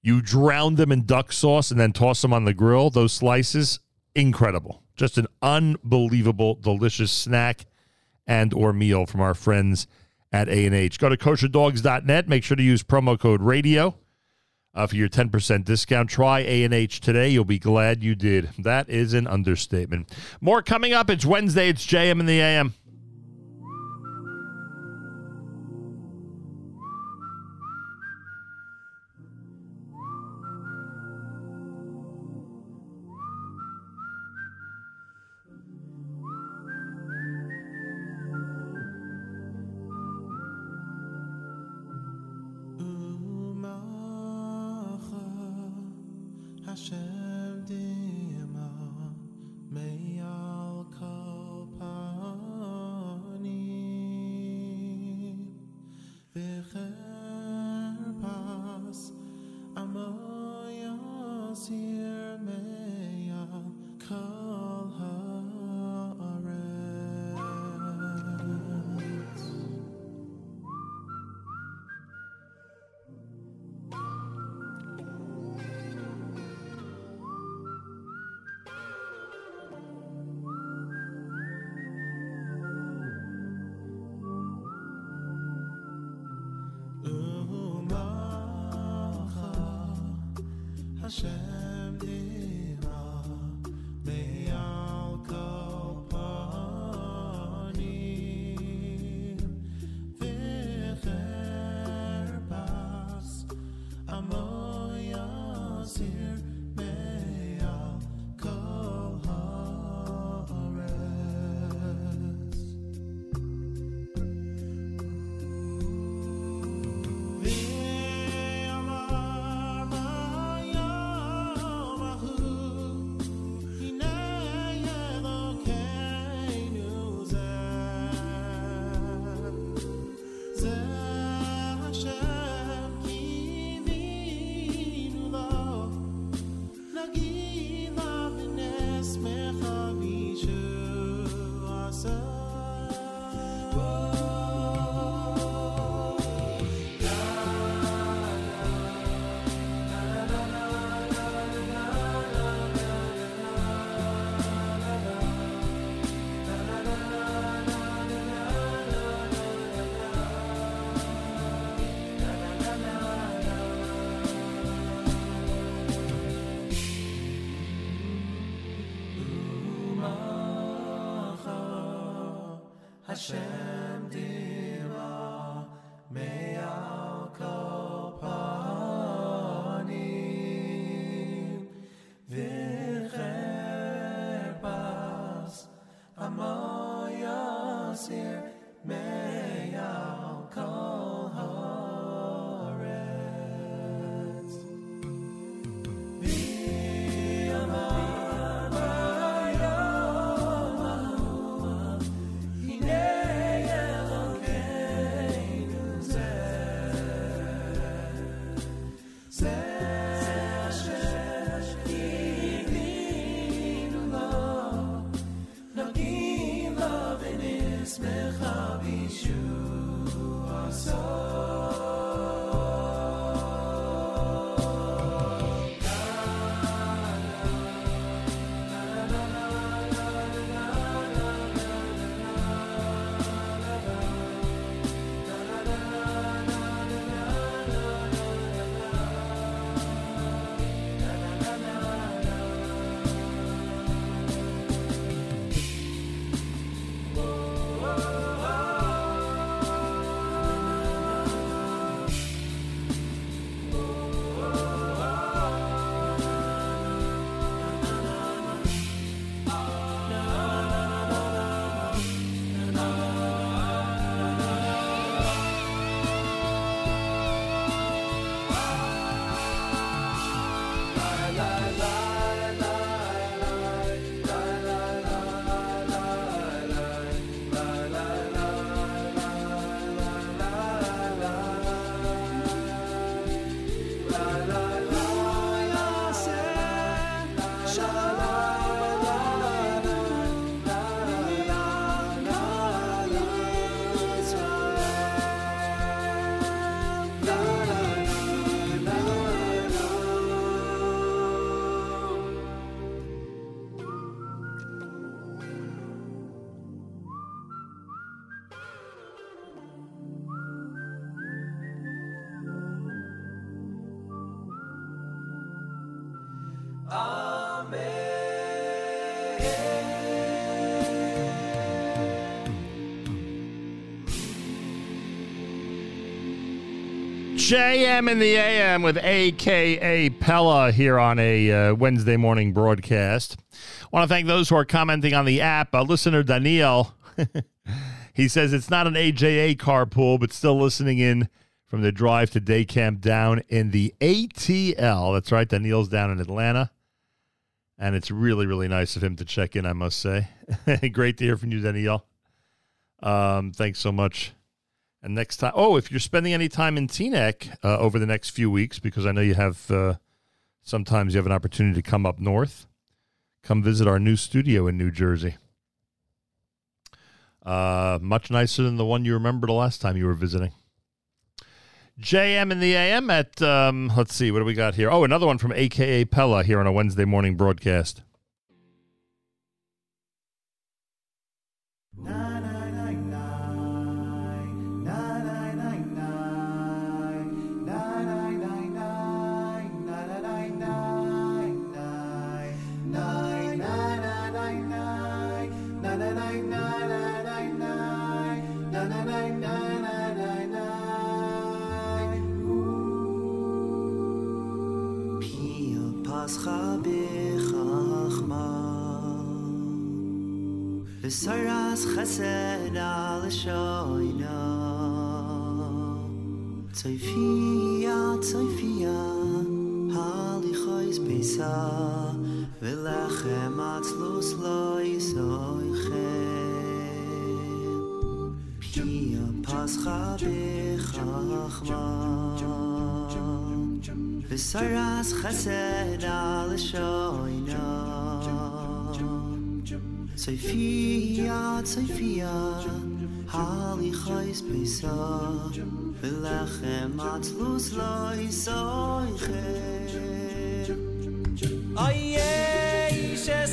You drown them in duck sauce and then toss them on the grill. Those slices, incredible. Just an unbelievable, delicious snack and or meal from our friends at A&H. Go to kosherdogs.net. Make sure to use promo code radio uh, for your 10% discount. Try A&H today. You'll be glad you did. That is an understatement. More coming up. It's Wednesday. It's JM in the AM. JM in the AM with AKA Pella here on a uh, Wednesday morning broadcast. I want to thank those who are commenting on the app. Uh, listener Daniel, <laughs> he says it's not an AJA carpool, but still listening in from the drive to day camp down in the ATL. That's right, Daniel's down in Atlanta. And it's really, really nice of him to check in, I must say. <laughs> Great to hear from you, Daniel. Um, thanks so much. And next time, oh, if you're spending any time in Teaneck uh, over the next few weeks, because I know you have, uh, sometimes you have an opportunity to come up north, come visit our new studio in New Jersey. Uh, much nicer than the one you remember the last time you were visiting. JM in the AM at, um, let's see, what do we got here? Oh, another one from AKA Pella here on a Wednesday morning broadcast. Pia V'saras chesed al shoyna Tzayfia, tzayfia Halichois besa V'lechem atzlus lo yisoichem Pia pascha b'chachma V'saras chesed al shoyna Zayfiya, Zayfiya, Hali chayis pisa, Vilechem atlus lo iso ichem. Oye, ish es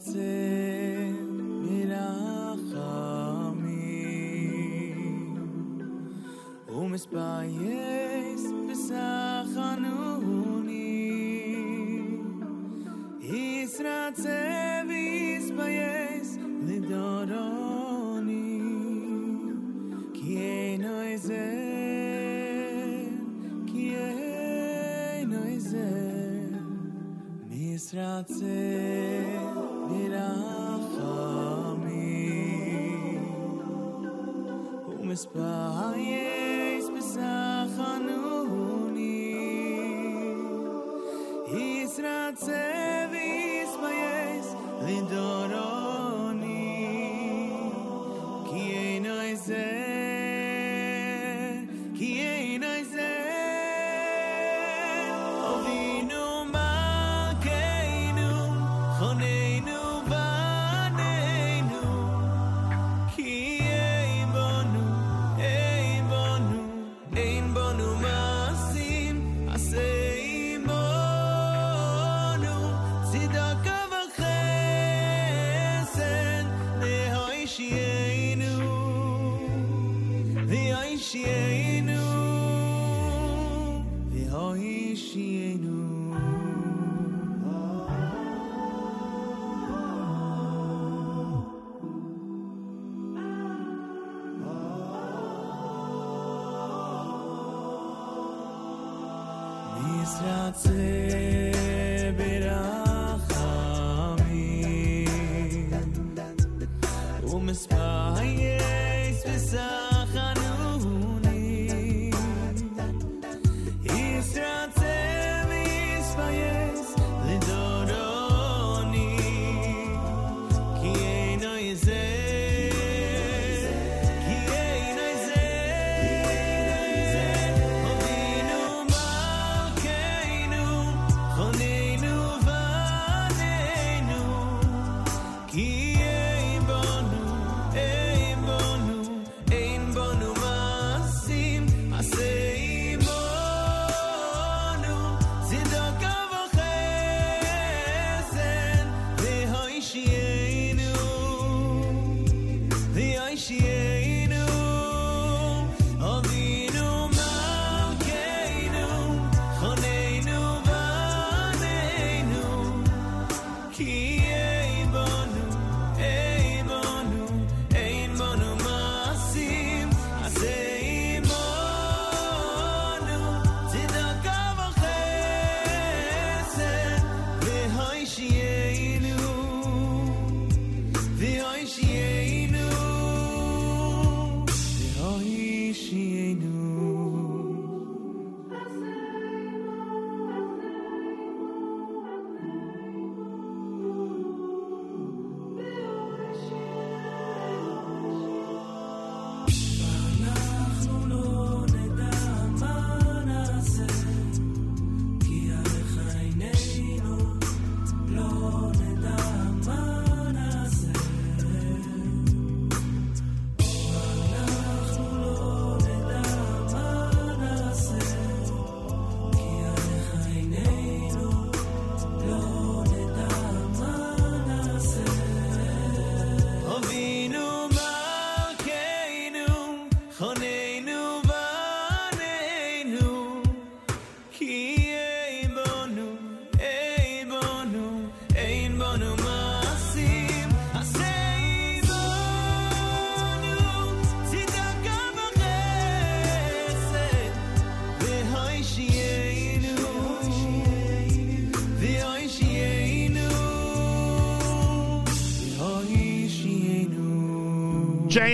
רוצה מרחמים. ומספייס בסחנוני. ישרצה ויספייס לדורוני כי אין עזר כי אין עזר מי But. Miss my yes,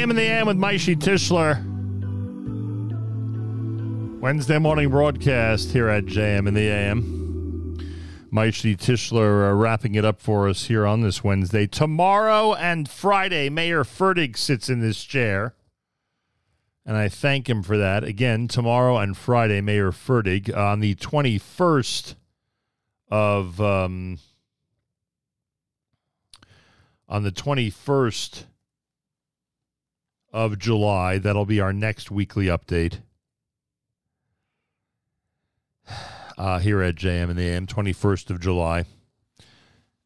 JM in the AM with Maishi Tischler. Wednesday morning broadcast here at JM in the AM. Maishi Tischler uh, wrapping it up for us here on this Wednesday. Tomorrow and Friday, Meir Fertig sits in this chair. And I thank him for that. Again, tomorrow and Friday, Meir Fertig. On the 21st of. Um, on the 21st of July. That'll be our next weekly update <sighs> uh, here at JM in the AM, 21st of July.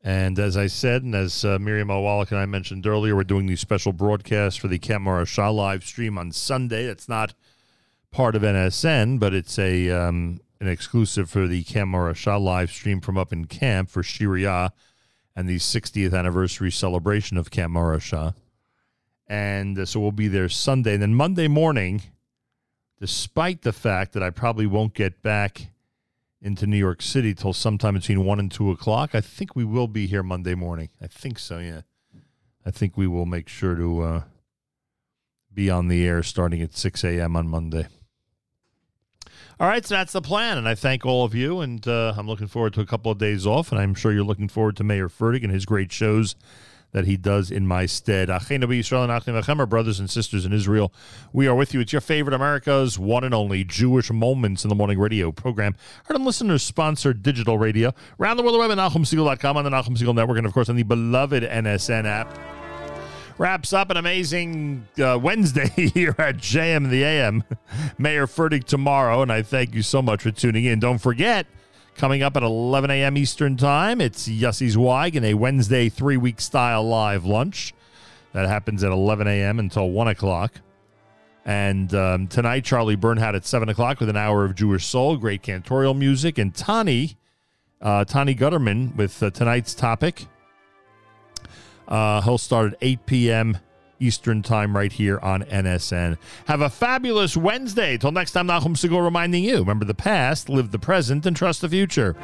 And as I said, and as uh, Miriam L. Wallach and I mentioned earlier, we're doing these special broadcasts for the Camp Morasha live stream on Sunday. That's not part of NSN, but it's a um, an exclusive for the Camp Morasha live stream from up in camp for Shiria and the 60th anniversary celebration of Camp Morasha. And uh, so we'll be there Sunday. And then Monday morning, despite the fact that I probably won't get back into New York City till sometime between 1 and 2 o'clock. I think we will be here Monday morning. I think so, yeah. I think we will make sure to uh, be on the air starting at 6 a.m. on Monday. All right, so that's the plan, and I thank all of you, and uh, I'm looking forward to a couple of days off, and I'm sure you're looking forward to Meir Fertig and his great shows that he does in my stead. Brothers and sisters in Israel. We are with you. It's your favorite America's one and only Jewish Moments in the Morning radio program. Heard on listeners-sponsored digital radio. Around the world, web at NachumSegal.com on the Nachum Segal Network, and of course on the beloved NSN app. Wraps up an amazing uh, Wednesday <laughs> here at JM the AM. Meir Fertig tomorrow, and I thank you so much for tuning in. Don't forget, Coming up at 11 a.m. Eastern Time, it's Yussie's Weig in a Wednesday three week style live lunch. That happens at 11 a.m. until 1 o'clock. And um, tonight, Charlie Bernhardt at 7 o'clock with an hour of Jewish soul, great cantorial music. And Tani, uh, Tani Gutterman with uh, tonight's topic. Uh, he'll start at 8 p.m. Eastern Time right here on NSN. Have a fabulous Wednesday. Till next time, Nachum Segal reminding you remember the past, live the present, and trust the future.